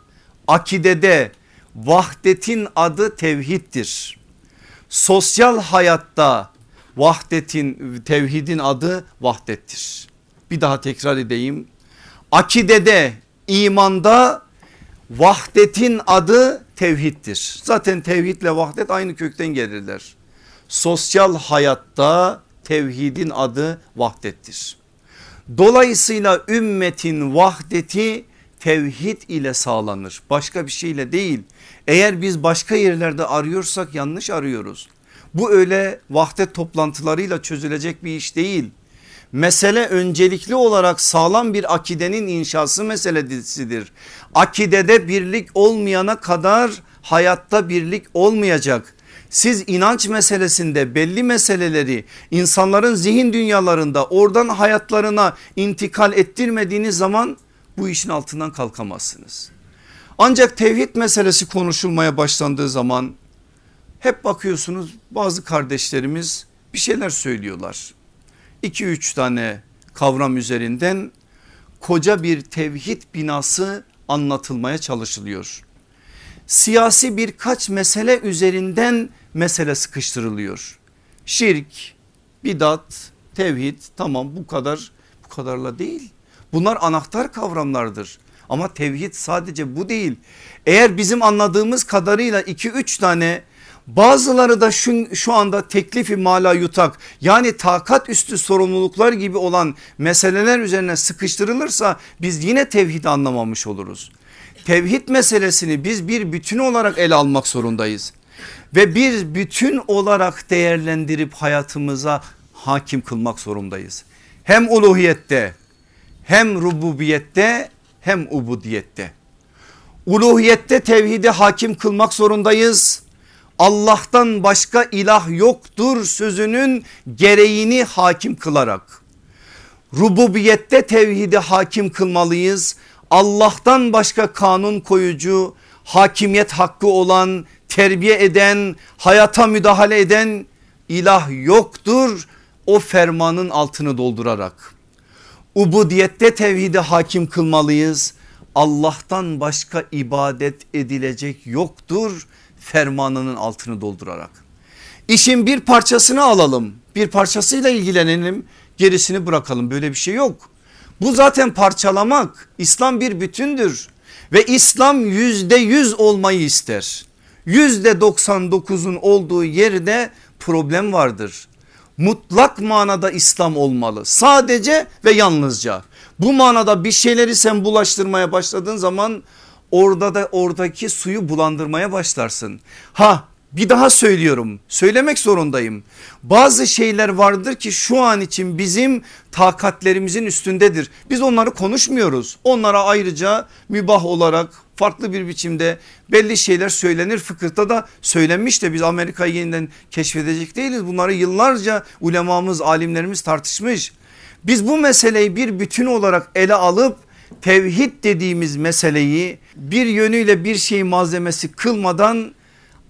akidede vahdetin adı tevhiddir. Sosyal hayatta vahdetin tevhidin adı vahdettir. Bir daha tekrar edeyim akidede imanda vahdetin adı tevhiddir. Zaten tevhidle vahdet aynı kökten gelirler. Sosyal hayatta tevhidin adı vahdettir. Dolayısıyla ümmetin vahdeti tevhid ile sağlanır. Başka bir şeyle değil. Eğer biz başka yerlerde arıyorsak yanlış arıyoruz. Bu öyle vahdet toplantılarıyla çözülecek bir iş değil mesele öncelikli olarak sağlam bir akidenin inşası meselesidir. Akidede birlik olmayana kadar hayatta birlik olmayacak. Siz inanç meselesinde belli meseleleri insanların zihin dünyalarında oradan hayatlarına intikal ettirmediğiniz zaman bu işin altından kalkamazsınız. Ancak tevhid meselesi konuşulmaya başlandığı zaman hep bakıyorsunuz bazı kardeşlerimiz bir şeyler söylüyorlar. 2-3 tane kavram üzerinden koca bir tevhid binası anlatılmaya çalışılıyor. siyasi birkaç mesele üzerinden mesele sıkıştırılıyor. Şirk, bidat, tevhid tamam bu kadar bu kadarla değil. Bunlar anahtar kavramlardır. Ama tevhid sadece bu değil. Eğer bizim anladığımız kadarıyla 2-3 tane bazıları da şu, şu anda teklifi mala yutak yani takat üstü sorumluluklar gibi olan meseleler üzerine sıkıştırılırsa biz yine tevhid anlamamış oluruz. Tevhid meselesini biz bir bütün olarak ele almak zorundayız ve bir bütün olarak değerlendirip hayatımıza hakim kılmak zorundayız. Hem uluhiyette hem rububiyette hem ubudiyette. Uluhiyette tevhide hakim kılmak zorundayız. Allah'tan başka ilah yoktur sözünün gereğini hakim kılarak. Rububiyette tevhide hakim kılmalıyız. Allah'tan başka kanun koyucu, hakimiyet hakkı olan, terbiye eden, hayata müdahale eden ilah yoktur. O fermanın altını doldurarak. Ubudiyette tevhide hakim kılmalıyız. Allah'tan başka ibadet edilecek yoktur fermanının altını doldurarak. İşin bir parçasını alalım bir parçasıyla ilgilenelim gerisini bırakalım böyle bir şey yok. Bu zaten parçalamak İslam bir bütündür ve İslam yüzde yüz olmayı ister. Yüzde 99'un olduğu yerde problem vardır. Mutlak manada İslam olmalı sadece ve yalnızca. Bu manada bir şeyleri sen bulaştırmaya başladığın zaman orada da oradaki suyu bulandırmaya başlarsın. Ha bir daha söylüyorum söylemek zorundayım. Bazı şeyler vardır ki şu an için bizim takatlerimizin üstündedir. Biz onları konuşmuyoruz. Onlara ayrıca mübah olarak farklı bir biçimde belli şeyler söylenir. Fıkıhta da söylenmiş de biz Amerika'yı yeniden keşfedecek değiliz. Bunları yıllarca ulemamız alimlerimiz tartışmış. Biz bu meseleyi bir bütün olarak ele alıp tevhid dediğimiz meseleyi bir yönüyle bir şey malzemesi kılmadan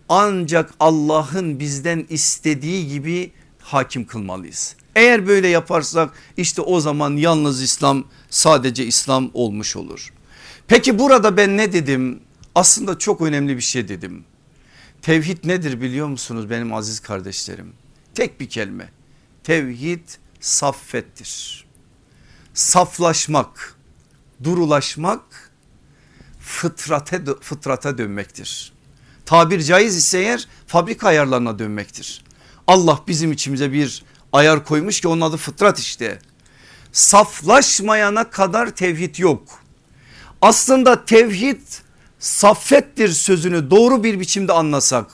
ancak Allah'ın bizden istediği gibi hakim kılmalıyız. Eğer böyle yaparsak işte o zaman yalnız İslam sadece İslam olmuş olur. Peki burada ben ne dedim? Aslında çok önemli bir şey dedim. Tevhid nedir biliyor musunuz benim aziz kardeşlerim? Tek bir kelime. Tevhid saffettir. Saflaşmak, durulaşmak fıtrate, fıtrata dönmektir. Tabir caiz ise eğer fabrika ayarlarına dönmektir. Allah bizim içimize bir ayar koymuş ki onun adı fıtrat işte. Saflaşmayana kadar tevhid yok. Aslında tevhid saffettir sözünü doğru bir biçimde anlasak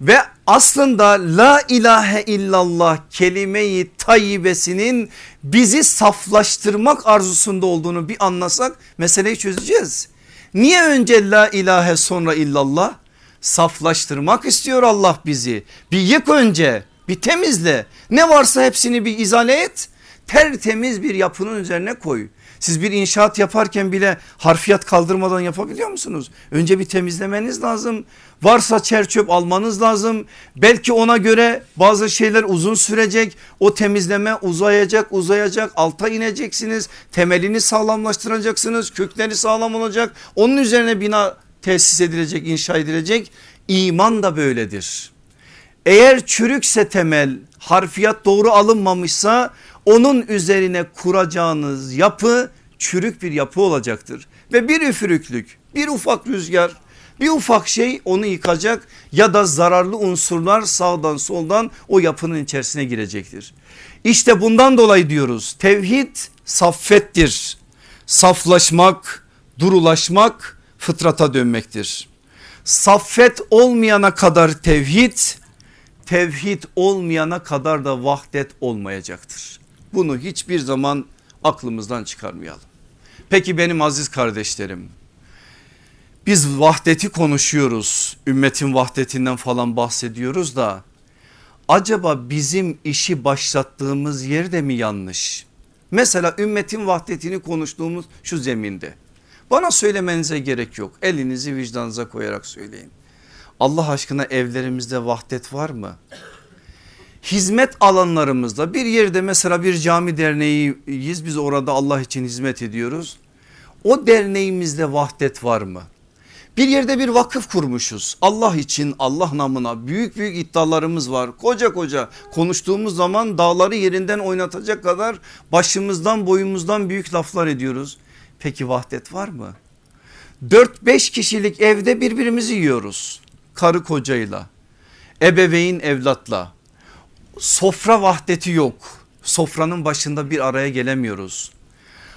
ve aslında la ilahe illallah kelimeyi tayyibesinin bizi saflaştırmak arzusunda olduğunu bir anlasak meseleyi çözeceğiz. Niye önce la ilahe sonra illallah? Saflaştırmak istiyor Allah bizi. Bir yık önce bir temizle ne varsa hepsini bir izale et tertemiz bir yapının üzerine koy. Siz bir inşaat yaparken bile harfiyat kaldırmadan yapabiliyor musunuz? Önce bir temizlemeniz lazım. Varsa çerçöp almanız lazım. Belki ona göre bazı şeyler uzun sürecek. O temizleme uzayacak uzayacak alta ineceksiniz. Temelini sağlamlaştıracaksınız. Kökleri sağlam olacak. Onun üzerine bina tesis edilecek inşa edilecek. İman da böyledir. Eğer çürükse temel harfiyat doğru alınmamışsa onun üzerine kuracağınız yapı çürük bir yapı olacaktır. Ve bir üfürüklük bir ufak rüzgar bir ufak şey onu yıkacak ya da zararlı unsurlar sağdan soldan o yapının içerisine girecektir. İşte bundan dolayı diyoruz tevhid saffettir. Saflaşmak, durulaşmak fıtrata dönmektir. Saffet olmayana kadar tevhid, tevhid olmayana kadar da vahdet olmayacaktır. Bunu hiçbir zaman aklımızdan çıkarmayalım. Peki benim aziz kardeşlerim biz vahdeti konuşuyoruz ümmetin vahdetinden falan bahsediyoruz da acaba bizim işi başlattığımız yerde mi yanlış? Mesela ümmetin vahdetini konuştuğumuz şu zeminde bana söylemenize gerek yok elinizi vicdanınıza koyarak söyleyin. Allah aşkına evlerimizde vahdet var mı? Hizmet alanlarımızda bir yerde mesela bir cami derneğiyiz biz orada Allah için hizmet ediyoruz. O derneğimizde vahdet var mı? Bir yerde bir vakıf kurmuşuz. Allah için Allah namına büyük büyük iddialarımız var. Koca koca konuştuğumuz zaman dağları yerinden oynatacak kadar başımızdan boyumuzdan büyük laflar ediyoruz. Peki vahdet var mı? 4-5 kişilik evde birbirimizi yiyoruz. Karı kocayla, ebeveyn evlatla. Sofra vahdeti yok. Sofranın başında bir araya gelemiyoruz.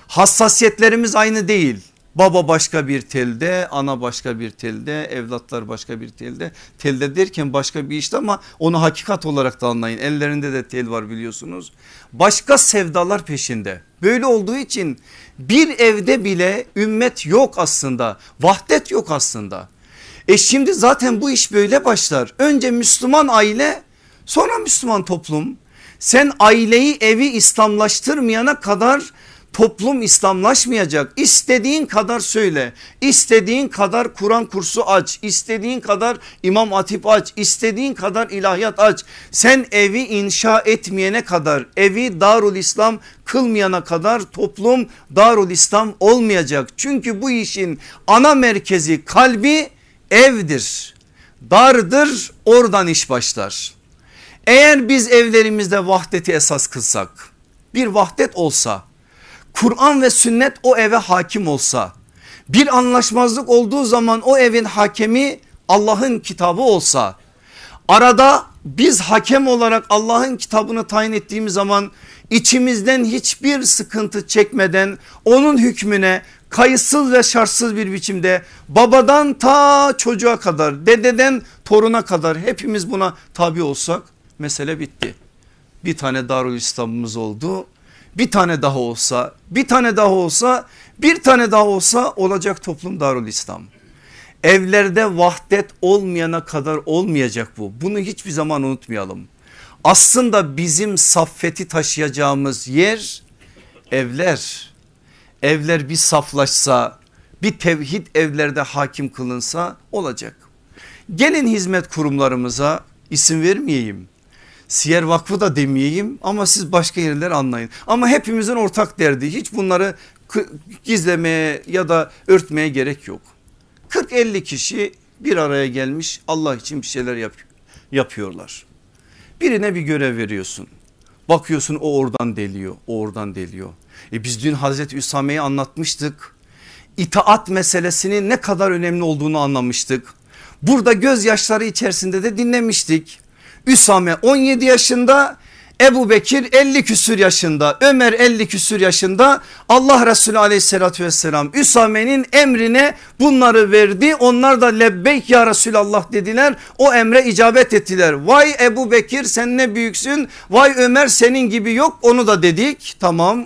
Hassasiyetlerimiz aynı değil. Baba başka bir telde, ana başka bir telde, evlatlar başka bir telde. Telde derken başka bir işte ama onu hakikat olarak da anlayın. Ellerinde de tel var biliyorsunuz. Başka sevdalar peşinde. Böyle olduğu için bir evde bile ümmet yok aslında. Vahdet yok aslında. E şimdi zaten bu iş böyle başlar. Önce Müslüman aile sonra Müslüman toplum. Sen aileyi evi İslamlaştırmayana kadar Toplum İslamlaşmayacak. İstediğin kadar söyle. istediğin kadar Kur'an kursu aç. istediğin kadar İmam Hatip aç. istediğin kadar ilahiyat aç. Sen evi inşa etmeyene kadar evi Darul İslam kılmayana kadar toplum Darul İslam olmayacak. Çünkü bu işin ana merkezi kalbi evdir. Dardır oradan iş başlar. Eğer biz evlerimizde vahdeti esas kılsak bir vahdet olsa Kur'an ve sünnet o eve hakim olsa bir anlaşmazlık olduğu zaman o evin hakemi Allah'ın kitabı olsa arada biz hakem olarak Allah'ın kitabını tayin ettiğimiz zaman içimizden hiçbir sıkıntı çekmeden onun hükmüne kayıtsız ve şartsız bir biçimde babadan ta çocuğa kadar dededen toruna kadar hepimiz buna tabi olsak mesele bitti. Bir tane Darül İslam'ımız oldu bir tane daha olsa bir tane daha olsa bir tane daha olsa olacak toplum Darul İslam. Evlerde vahdet olmayana kadar olmayacak bu. Bunu hiçbir zaman unutmayalım. Aslında bizim saffeti taşıyacağımız yer evler. Evler bir saflaşsa bir tevhid evlerde hakim kılınsa olacak. Gelin hizmet kurumlarımıza isim vermeyeyim. Siyer Vakfı da demeyeyim ama siz başka yerler anlayın. Ama hepimizin ortak derdi hiç bunları gizlemeye ya da örtmeye gerek yok. 40-50 kişi bir araya gelmiş Allah için bir şeyler yap yapıyorlar. Birine bir görev veriyorsun. Bakıyorsun o oradan deliyor, o oradan deliyor. E biz dün Hazreti Üsame'yi anlatmıştık. İtaat meselesinin ne kadar önemli olduğunu anlamıştık. Burada gözyaşları içerisinde de dinlemiştik. Üsame 17 yaşında Ebu Bekir 50 küsür yaşında Ömer 50 küsür yaşında. Allah Resulü aleyhissalatü vesselam Üsame'nin emrine bunları verdi. Onlar da lebbeyk ya Resulallah dediler. O emre icabet ettiler. Vay Ebu Bekir sen ne büyüksün. Vay Ömer senin gibi yok. Onu da dedik. Tamam.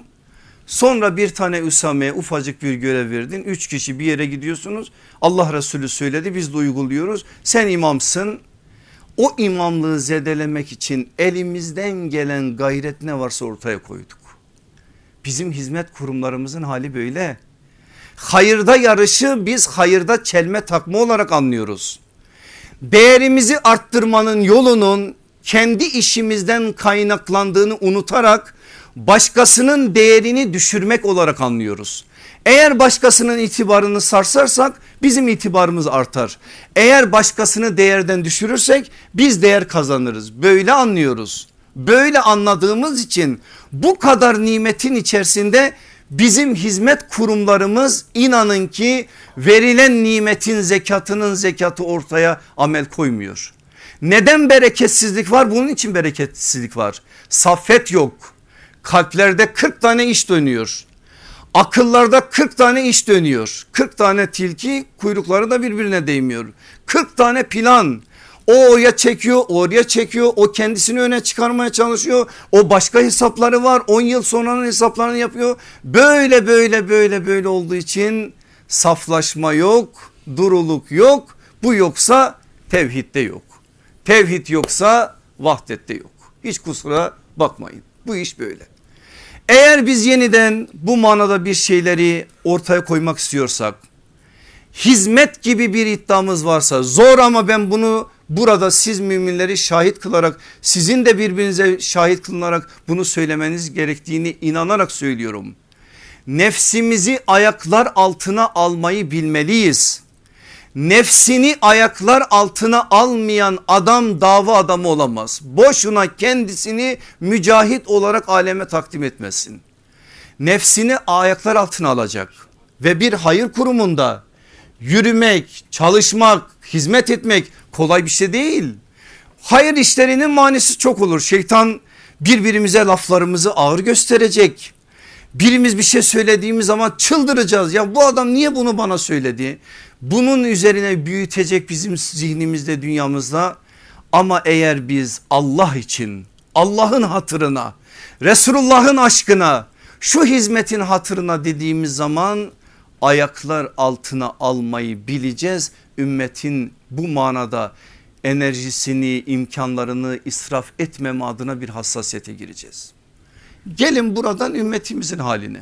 Sonra bir tane Üsame'ye ufacık bir görev verdin. Üç kişi bir yere gidiyorsunuz. Allah Resulü söyledi. Biz de uyguluyoruz. Sen imamsın o imamlığı zedelemek için elimizden gelen gayret ne varsa ortaya koyduk. Bizim hizmet kurumlarımızın hali böyle. Hayırda yarışı biz hayırda çelme takma olarak anlıyoruz. Değerimizi arttırmanın yolunun kendi işimizden kaynaklandığını unutarak başkasının değerini düşürmek olarak anlıyoruz. Eğer başkasının itibarını sarsarsak bizim itibarımız artar. Eğer başkasını değerden düşürürsek biz değer kazanırız. Böyle anlıyoruz. Böyle anladığımız için bu kadar nimetin içerisinde bizim hizmet kurumlarımız inanın ki verilen nimetin zekatının zekatı ortaya amel koymuyor. Neden bereketsizlik var? Bunun için bereketsizlik var. Saffet yok. Kalplerde 40 tane iş dönüyor. Akıllarda 40 tane iş dönüyor. 40 tane tilki kuyrukları da birbirine değmiyor. 40 tane plan. O oraya çekiyor, oraya çekiyor. O kendisini öne çıkarmaya çalışıyor. O başka hesapları var. 10 yıl sonranın hesaplarını yapıyor. Böyle böyle böyle böyle olduğu için saflaşma yok, duruluk yok. Bu yoksa tevhidde yok. Tevhid yoksa vahdette yok. Hiç kusura bakmayın. Bu iş böyle. Eğer biz yeniden bu manada bir şeyleri ortaya koymak istiyorsak hizmet gibi bir iddiamız varsa zor ama ben bunu burada siz müminleri şahit kılarak sizin de birbirinize şahit kılınarak bunu söylemeniz gerektiğini inanarak söylüyorum. Nefsimizi ayaklar altına almayı bilmeliyiz. Nefsini ayaklar altına almayan adam dava adamı olamaz. Boşuna kendisini mücahit olarak aleme takdim etmesin. Nefsini ayaklar altına alacak ve bir hayır kurumunda yürümek, çalışmak, hizmet etmek kolay bir şey değil. Hayır işlerinin manisi çok olur. Şeytan birbirimize laflarımızı ağır gösterecek. Birimiz bir şey söylediğimiz zaman çıldıracağız. Ya bu adam niye bunu bana söyledi? Bunun üzerine büyütecek bizim zihnimizde dünyamızda. Ama eğer biz Allah için Allah'ın hatırına Resulullah'ın aşkına şu hizmetin hatırına dediğimiz zaman ayaklar altına almayı bileceğiz. Ümmetin bu manada enerjisini imkanlarını israf etmeme adına bir hassasiyete gireceğiz. Gelin buradan ümmetimizin haline.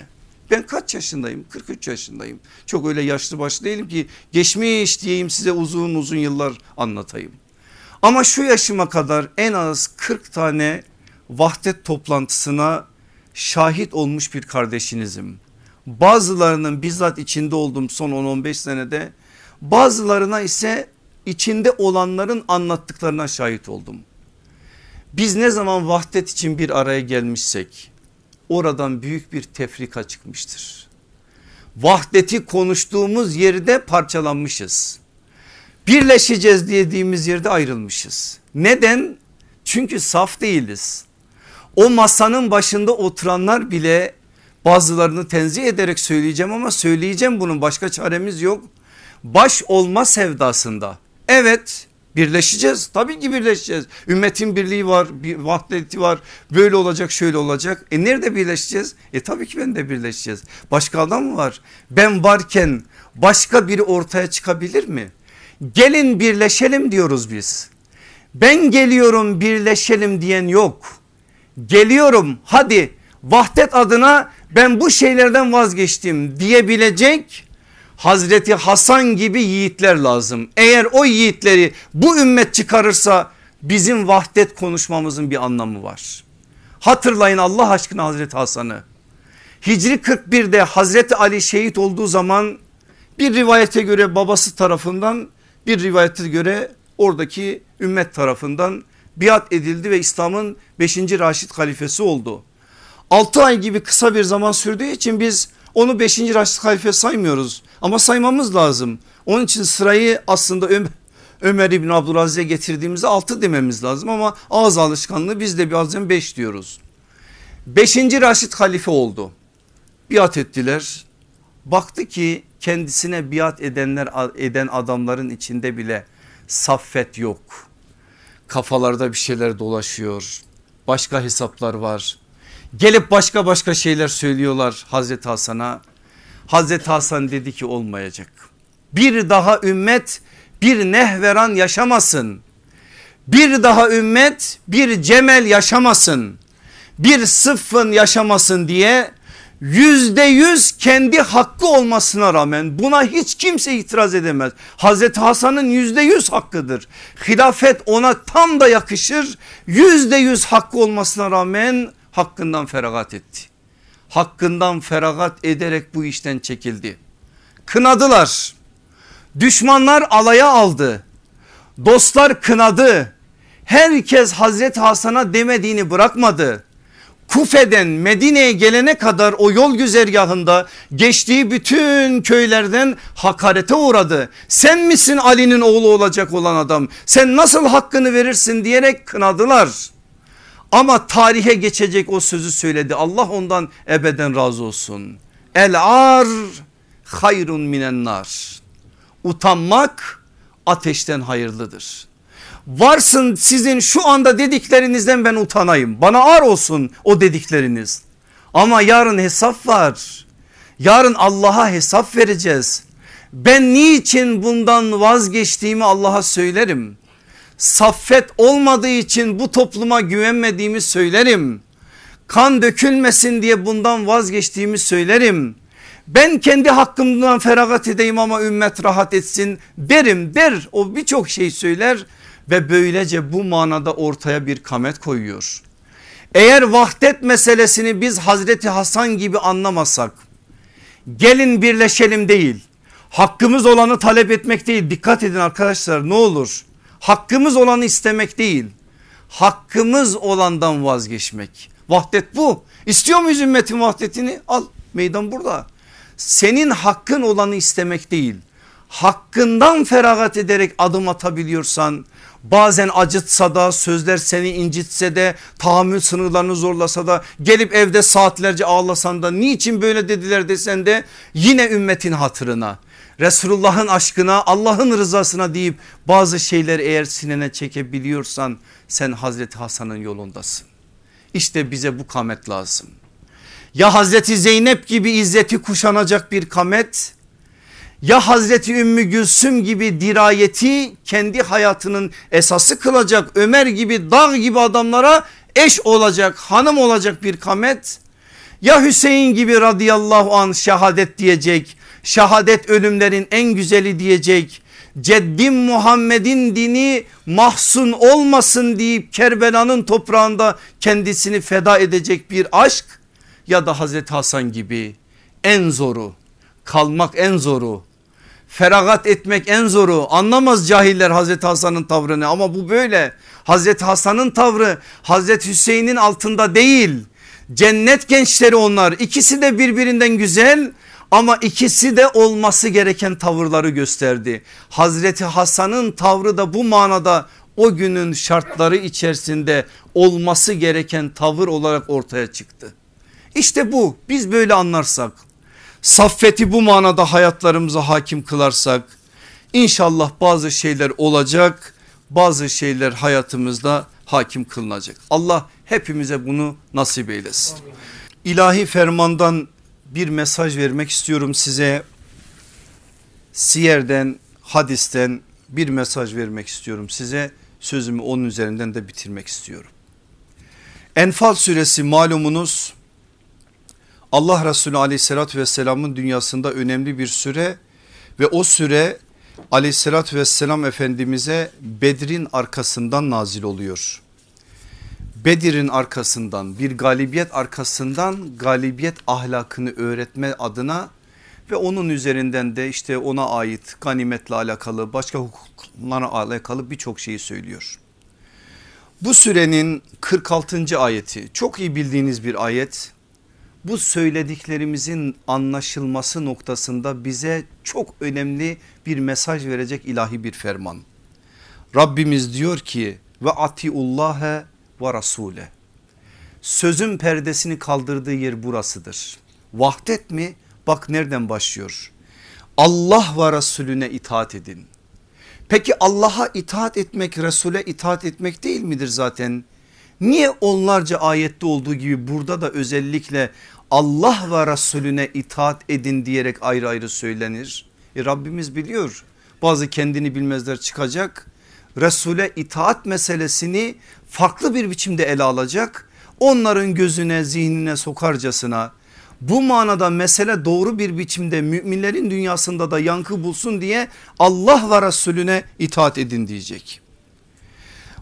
Ben kaç yaşındayım? 43 yaşındayım. Çok öyle yaşlı baş değilim ki geçmiş diyeyim size uzun uzun yıllar anlatayım. Ama şu yaşıma kadar en az 40 tane vahdet toplantısına şahit olmuş bir kardeşinizim. Bazılarının bizzat içinde olduğum son 10-15 senede bazılarına ise içinde olanların anlattıklarına şahit oldum. Biz ne zaman vahdet için bir araya gelmişsek oradan büyük bir tefrika çıkmıştır. Vahdeti konuştuğumuz yerde parçalanmışız. Birleşeceğiz dediğimiz yerde ayrılmışız. Neden? Çünkü saf değiliz. O masanın başında oturanlar bile bazılarını tenzih ederek söyleyeceğim ama söyleyeceğim bunun başka çaremiz yok. Baş olma sevdasında Evet birleşeceğiz tabii ki birleşeceğiz. Ümmetin birliği var bir vahdeti var böyle olacak şöyle olacak. E nerede birleşeceğiz? E tabii ki ben de birleşeceğiz. Başka adam mı var? Ben varken başka biri ortaya çıkabilir mi? Gelin birleşelim diyoruz biz. Ben geliyorum birleşelim diyen yok. Geliyorum hadi vahdet adına ben bu şeylerden vazgeçtim diyebilecek Hazreti Hasan gibi yiğitler lazım. Eğer o yiğitleri bu ümmet çıkarırsa bizim vahdet konuşmamızın bir anlamı var. Hatırlayın Allah aşkına Hazreti Hasan'ı. Hicri 41'de Hazreti Ali şehit olduğu zaman bir rivayete göre babası tarafından bir rivayete göre oradaki ümmet tarafından biat edildi ve İslam'ın 5. Raşid halifesi oldu. 6 ay gibi kısa bir zaman sürdüğü için biz onu 5. Raşid halife saymıyoruz ama saymamız lazım. Onun için sırayı aslında Ömer, Ömer İbni Abdülaziz'e getirdiğimizde 6 dememiz lazım ama ağız alışkanlığı biz de bazen 5 diyoruz. 5. Raşid halife oldu. Biat ettiler. Baktı ki kendisine biat edenler eden adamların içinde bile saffet yok. Kafalarda bir şeyler dolaşıyor. Başka hesaplar var. Gelip başka başka şeyler söylüyorlar Hazreti Hasan'a. Hazreti Hasan dedi ki olmayacak. Bir daha ümmet bir nehveran yaşamasın. Bir daha ümmet bir cemel yaşamasın. Bir sıffın yaşamasın diye yüzde yüz kendi hakkı olmasına rağmen buna hiç kimse itiraz edemez. Hazreti Hasan'ın yüzde yüz hakkıdır. Hilafet ona tam da yakışır. Yüzde yüz hakkı olmasına rağmen hakkından feragat etti. Hakkından feragat ederek bu işten çekildi. Kınadılar. Düşmanlar alaya aldı. Dostlar kınadı. Herkes Hazreti Hasan'a demediğini bırakmadı. Kufe'den Medine'ye gelene kadar o yol güzergahında geçtiği bütün köylerden hakarete uğradı. Sen misin Ali'nin oğlu olacak olan adam? Sen nasıl hakkını verirsin diyerek kınadılar. Ama tarihe geçecek o sözü söyledi. Allah ondan ebeden razı olsun. El ar hayrun minen nar. Utanmak ateşten hayırlıdır. Varsın sizin şu anda dediklerinizden ben utanayım. Bana ar olsun o dedikleriniz. Ama yarın hesap var. Yarın Allah'a hesap vereceğiz. Ben niçin bundan vazgeçtiğimi Allah'a söylerim saffet olmadığı için bu topluma güvenmediğimi söylerim. Kan dökülmesin diye bundan vazgeçtiğimi söylerim. Ben kendi hakkımdan feragat edeyim ama ümmet rahat etsin derim der. O birçok şey söyler ve böylece bu manada ortaya bir kamet koyuyor. Eğer vahdet meselesini biz Hazreti Hasan gibi anlamasak gelin birleşelim değil Hakkımız olanı talep etmek değil dikkat edin arkadaşlar ne olur. Hakkımız olanı istemek değil hakkımız olandan vazgeçmek. Vahdet bu. İstiyor muyuz ümmetin vahdetini? Al meydan burada. Senin hakkın olanı istemek değil. Hakkından feragat ederek adım atabiliyorsan bazen acıtsa da sözler seni incitse de tahammül sınırlarını zorlasa da gelip evde saatlerce ağlasan da niçin böyle dediler desen de yine ümmetin hatırına Resulullah'ın aşkına Allah'ın rızasına deyip bazı şeyler eğer sinene çekebiliyorsan sen Hazreti Hasan'ın yolundasın. İşte bize bu kamet lazım. Ya Hazreti Zeynep gibi izzeti kuşanacak bir kamet ya Hazreti Ümmü Gülsüm gibi dirayeti kendi hayatının esası kılacak Ömer gibi dağ gibi adamlara eş olacak hanım olacak bir kamet ya Hüseyin gibi radıyallahu an şehadet diyecek şehadet ölümlerin en güzeli diyecek. Ceddim Muhammed'in dini mahzun olmasın deyip Kerbela'nın toprağında kendisini feda edecek bir aşk ya da Hazreti Hasan gibi en zoru kalmak en zoru feragat etmek en zoru. Anlamaz cahiller Hazreti Hasan'ın tavrını ama bu böyle. Hazreti Hasan'ın tavrı Hazreti Hüseyin'in altında değil. Cennet gençleri onlar. İkisi de birbirinden güzel ama ikisi de olması gereken tavırları gösterdi. Hazreti Hasan'ın tavrı da bu manada o günün şartları içerisinde olması gereken tavır olarak ortaya çıktı. İşte bu biz böyle anlarsak saffeti bu manada hayatlarımıza hakim kılarsak inşallah bazı şeyler olacak bazı şeyler hayatımızda hakim kılınacak. Allah hepimize bunu nasip eylesin. İlahi fermandan bir mesaj vermek istiyorum size. Siyer'den hadisten bir mesaj vermek istiyorum size. Sözümü onun üzerinden de bitirmek istiyorum. Enfal suresi malumunuz Allah Resulü aleyhissalatü vesselamın dünyasında önemli bir süre ve o süre aleyhissalatü vesselam efendimize Bedir'in arkasından nazil oluyor. Bedir'in arkasından bir galibiyet arkasından galibiyet ahlakını öğretme adına ve onun üzerinden de işte ona ait ganimetle alakalı başka hukuklara alakalı birçok şeyi söylüyor. Bu sürenin 46. ayeti çok iyi bildiğiniz bir ayet. Bu söylediklerimizin anlaşılması noktasında bize çok önemli bir mesaj verecek ilahi bir ferman. Rabbimiz diyor ki ve atiullâhe ve rasule. Sözün perdesini kaldırdığı yer burasıdır. Vahdet mi? Bak nereden başlıyor. Allah ve Resulüne itaat edin. Peki Allah'a itaat etmek Resul'e itaat etmek değil midir zaten? Niye onlarca ayette olduğu gibi burada da özellikle Allah ve Resulüne itaat edin diyerek ayrı ayrı söylenir? E Rabbimiz biliyor bazı kendini bilmezler çıkacak Resul'e itaat meselesini farklı bir biçimde ele alacak. Onların gözüne zihnine sokarcasına bu manada mesele doğru bir biçimde müminlerin dünyasında da yankı bulsun diye Allah ve Resulüne itaat edin diyecek.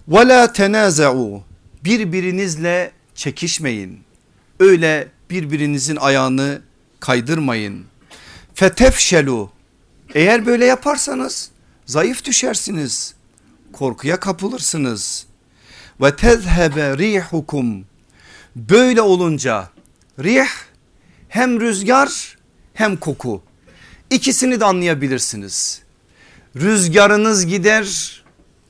Ve la tenaza'u birbirinizle çekişmeyin. Öyle birbirinizin ayağını kaydırmayın. Fetefşelu eğer böyle yaparsanız zayıf düşersiniz korkuya kapılırsınız. Ve tezhebe rihukum böyle olunca rih hem rüzgar hem koku ikisini de anlayabilirsiniz. Rüzgarınız gider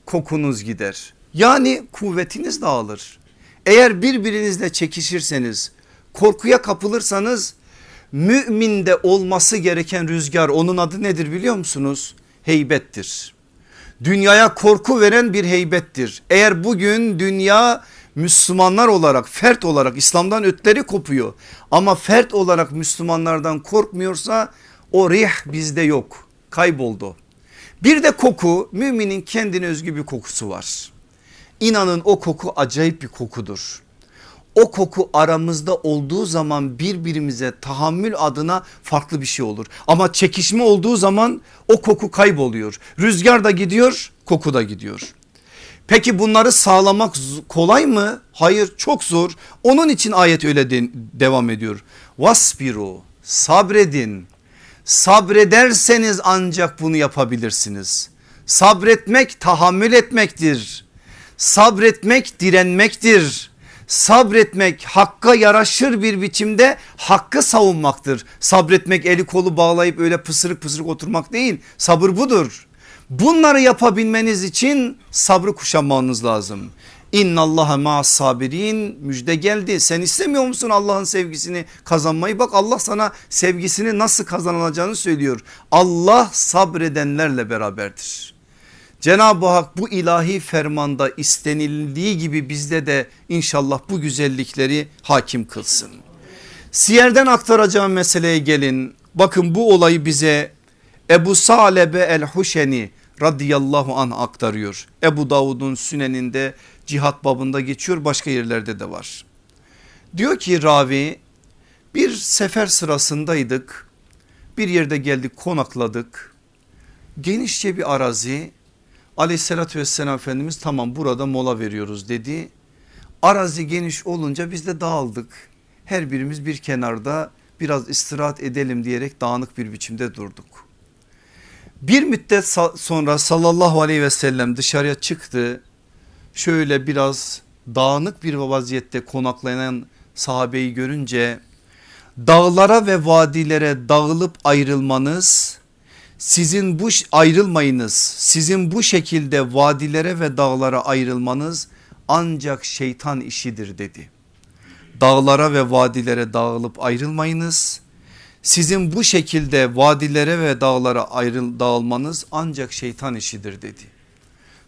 kokunuz gider yani kuvvetiniz dağılır. Eğer birbirinizle çekişirseniz korkuya kapılırsanız müminde olması gereken rüzgar onun adı nedir biliyor musunuz? Heybettir dünyaya korku veren bir heybettir. Eğer bugün dünya Müslümanlar olarak fert olarak İslam'dan ötleri kopuyor ama fert olarak Müslümanlardan korkmuyorsa o rih bizde yok kayboldu. Bir de koku müminin kendine özgü bir kokusu var. İnanın o koku acayip bir kokudur o koku aramızda olduğu zaman birbirimize tahammül adına farklı bir şey olur. Ama çekişme olduğu zaman o koku kayboluyor. Rüzgar da gidiyor koku da gidiyor. Peki bunları sağlamak kolay mı? Hayır çok zor. Onun için ayet öyle de devam ediyor. Vasbiru sabredin. Sabrederseniz ancak bunu yapabilirsiniz. Sabretmek tahammül etmektir. Sabretmek direnmektir. Sabretmek hakka yaraşır bir biçimde hakkı savunmaktır. Sabretmek eli kolu bağlayıp öyle pısırık pısırık oturmak değil. Sabır budur. Bunları yapabilmeniz için sabrı kuşanmanız lazım. İnnallaha ma'as sabirin müjde geldi. Sen istemiyor musun Allah'ın sevgisini kazanmayı? Bak Allah sana sevgisini nasıl kazanılacağını söylüyor. Allah sabredenlerle beraberdir. Cenab-ı Hak bu ilahi fermanda istenildiği gibi bizde de inşallah bu güzellikleri hakim kılsın. Siyerden aktaracağım meseleye gelin. Bakın bu olayı bize Ebu Salebe el-Huşeni radıyallahu an aktarıyor. Ebu Davud'un süneninde cihat babında geçiyor başka yerlerde de var. Diyor ki ravi bir sefer sırasındaydık bir yerde geldik konakladık genişçe bir arazi aleyhissalatü vesselam Efendimiz tamam burada mola veriyoruz dedi. Arazi geniş olunca biz de dağıldık her birimiz bir kenarda biraz istirahat edelim diyerek dağınık bir biçimde durduk. Bir müddet sonra sallallahu aleyhi ve sellem dışarıya çıktı. Şöyle biraz dağınık bir vaziyette konaklayan sahabeyi görünce dağlara ve vadilere dağılıp ayrılmanız sizin bu ayrılmayınız sizin bu şekilde vadilere ve dağlara ayrılmanız ancak şeytan işidir dedi. Dağlara ve vadilere dağılıp ayrılmayınız sizin bu şekilde vadilere ve dağlara ayrıl dağılmanız ancak şeytan işidir dedi.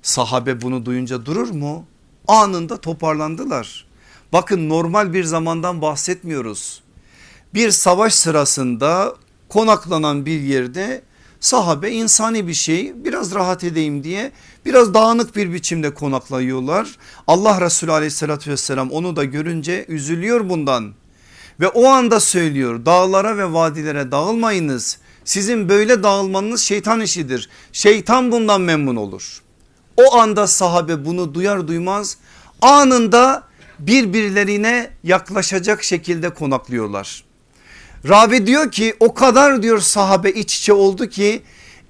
Sahabe bunu duyunca durur mu? Anında toparlandılar. Bakın normal bir zamandan bahsetmiyoruz. Bir savaş sırasında konaklanan bir yerde sahabe insani bir şey biraz rahat edeyim diye biraz dağınık bir biçimde konaklayıyorlar. Allah Resulü aleyhissalatü vesselam onu da görünce üzülüyor bundan ve o anda söylüyor dağlara ve vadilere dağılmayınız. Sizin böyle dağılmanız şeytan işidir. Şeytan bundan memnun olur. O anda sahabe bunu duyar duymaz anında birbirlerine yaklaşacak şekilde konaklıyorlar. Rabi diyor ki o kadar diyor sahabe iç içe oldu ki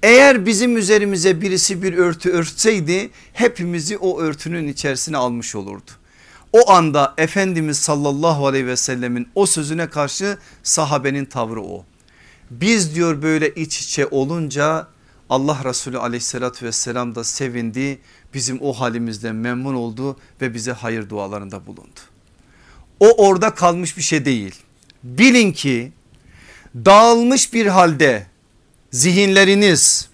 eğer bizim üzerimize birisi bir örtü örtseydi hepimizi o örtünün içerisine almış olurdu. O anda Efendimiz sallallahu aleyhi ve sellemin o sözüne karşı sahabenin tavrı o. Biz diyor böyle iç içe olunca Allah Resulü aleyhissalatü vesselam da sevindi. Bizim o halimizden memnun oldu ve bize hayır dualarında bulundu. O orada kalmış bir şey değil. Bilin ki dağılmış bir halde zihinleriniz,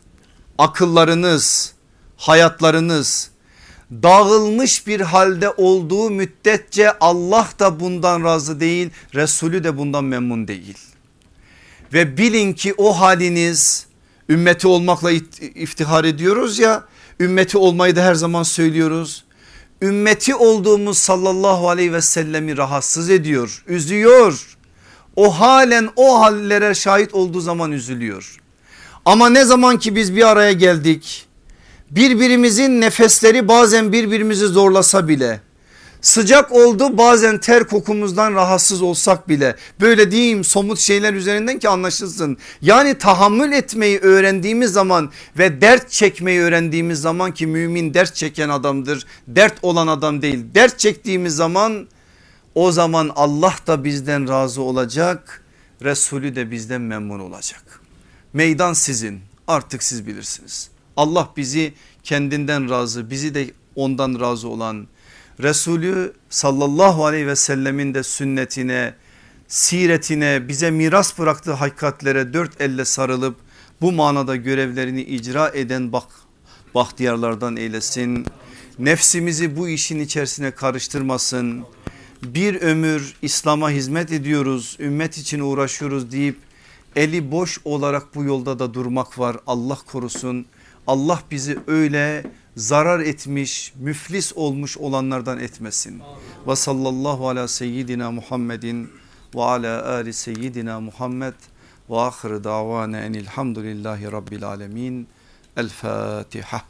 akıllarınız, hayatlarınız dağılmış bir halde olduğu müddetçe Allah da bundan razı değil Resulü de bundan memnun değil. Ve bilin ki o haliniz ümmeti olmakla iftihar ediyoruz ya ümmeti olmayı da her zaman söylüyoruz. Ümmeti olduğumuz sallallahu aleyhi ve sellemi rahatsız ediyor üzüyor. O halen o hallere şahit olduğu zaman üzülüyor. Ama ne zaman ki biz bir araya geldik birbirimizin nefesleri bazen birbirimizi zorlasa bile sıcak oldu bazen ter kokumuzdan rahatsız olsak bile böyle diyeyim somut şeyler üzerinden ki anlaşılsın. Yani tahammül etmeyi öğrendiğimiz zaman ve dert çekmeyi öğrendiğimiz zaman ki mümin dert çeken adamdır dert olan adam değil dert çektiğimiz zaman o zaman Allah da bizden razı olacak Resulü de bizden memnun olacak. Meydan sizin artık siz bilirsiniz. Allah bizi kendinden razı bizi de ondan razı olan Resulü sallallahu aleyhi ve sellemin de sünnetine siretine bize miras bıraktığı hakikatlere dört elle sarılıp bu manada görevlerini icra eden bak, bahtiyarlardan eylesin. Nefsimizi bu işin içerisine karıştırmasın. Bir ömür İslam'a hizmet ediyoruz ümmet için uğraşıyoruz deyip eli boş olarak bu yolda da durmak var Allah korusun. Allah bizi öyle zarar etmiş müflis olmuş olanlardan etmesin. Ve sallallahu ala seyyidina Muhammedin ve ala ali seyyidina Muhammed ve ahir davana enilhamdülillahi rabbil alemin. El Fatiha.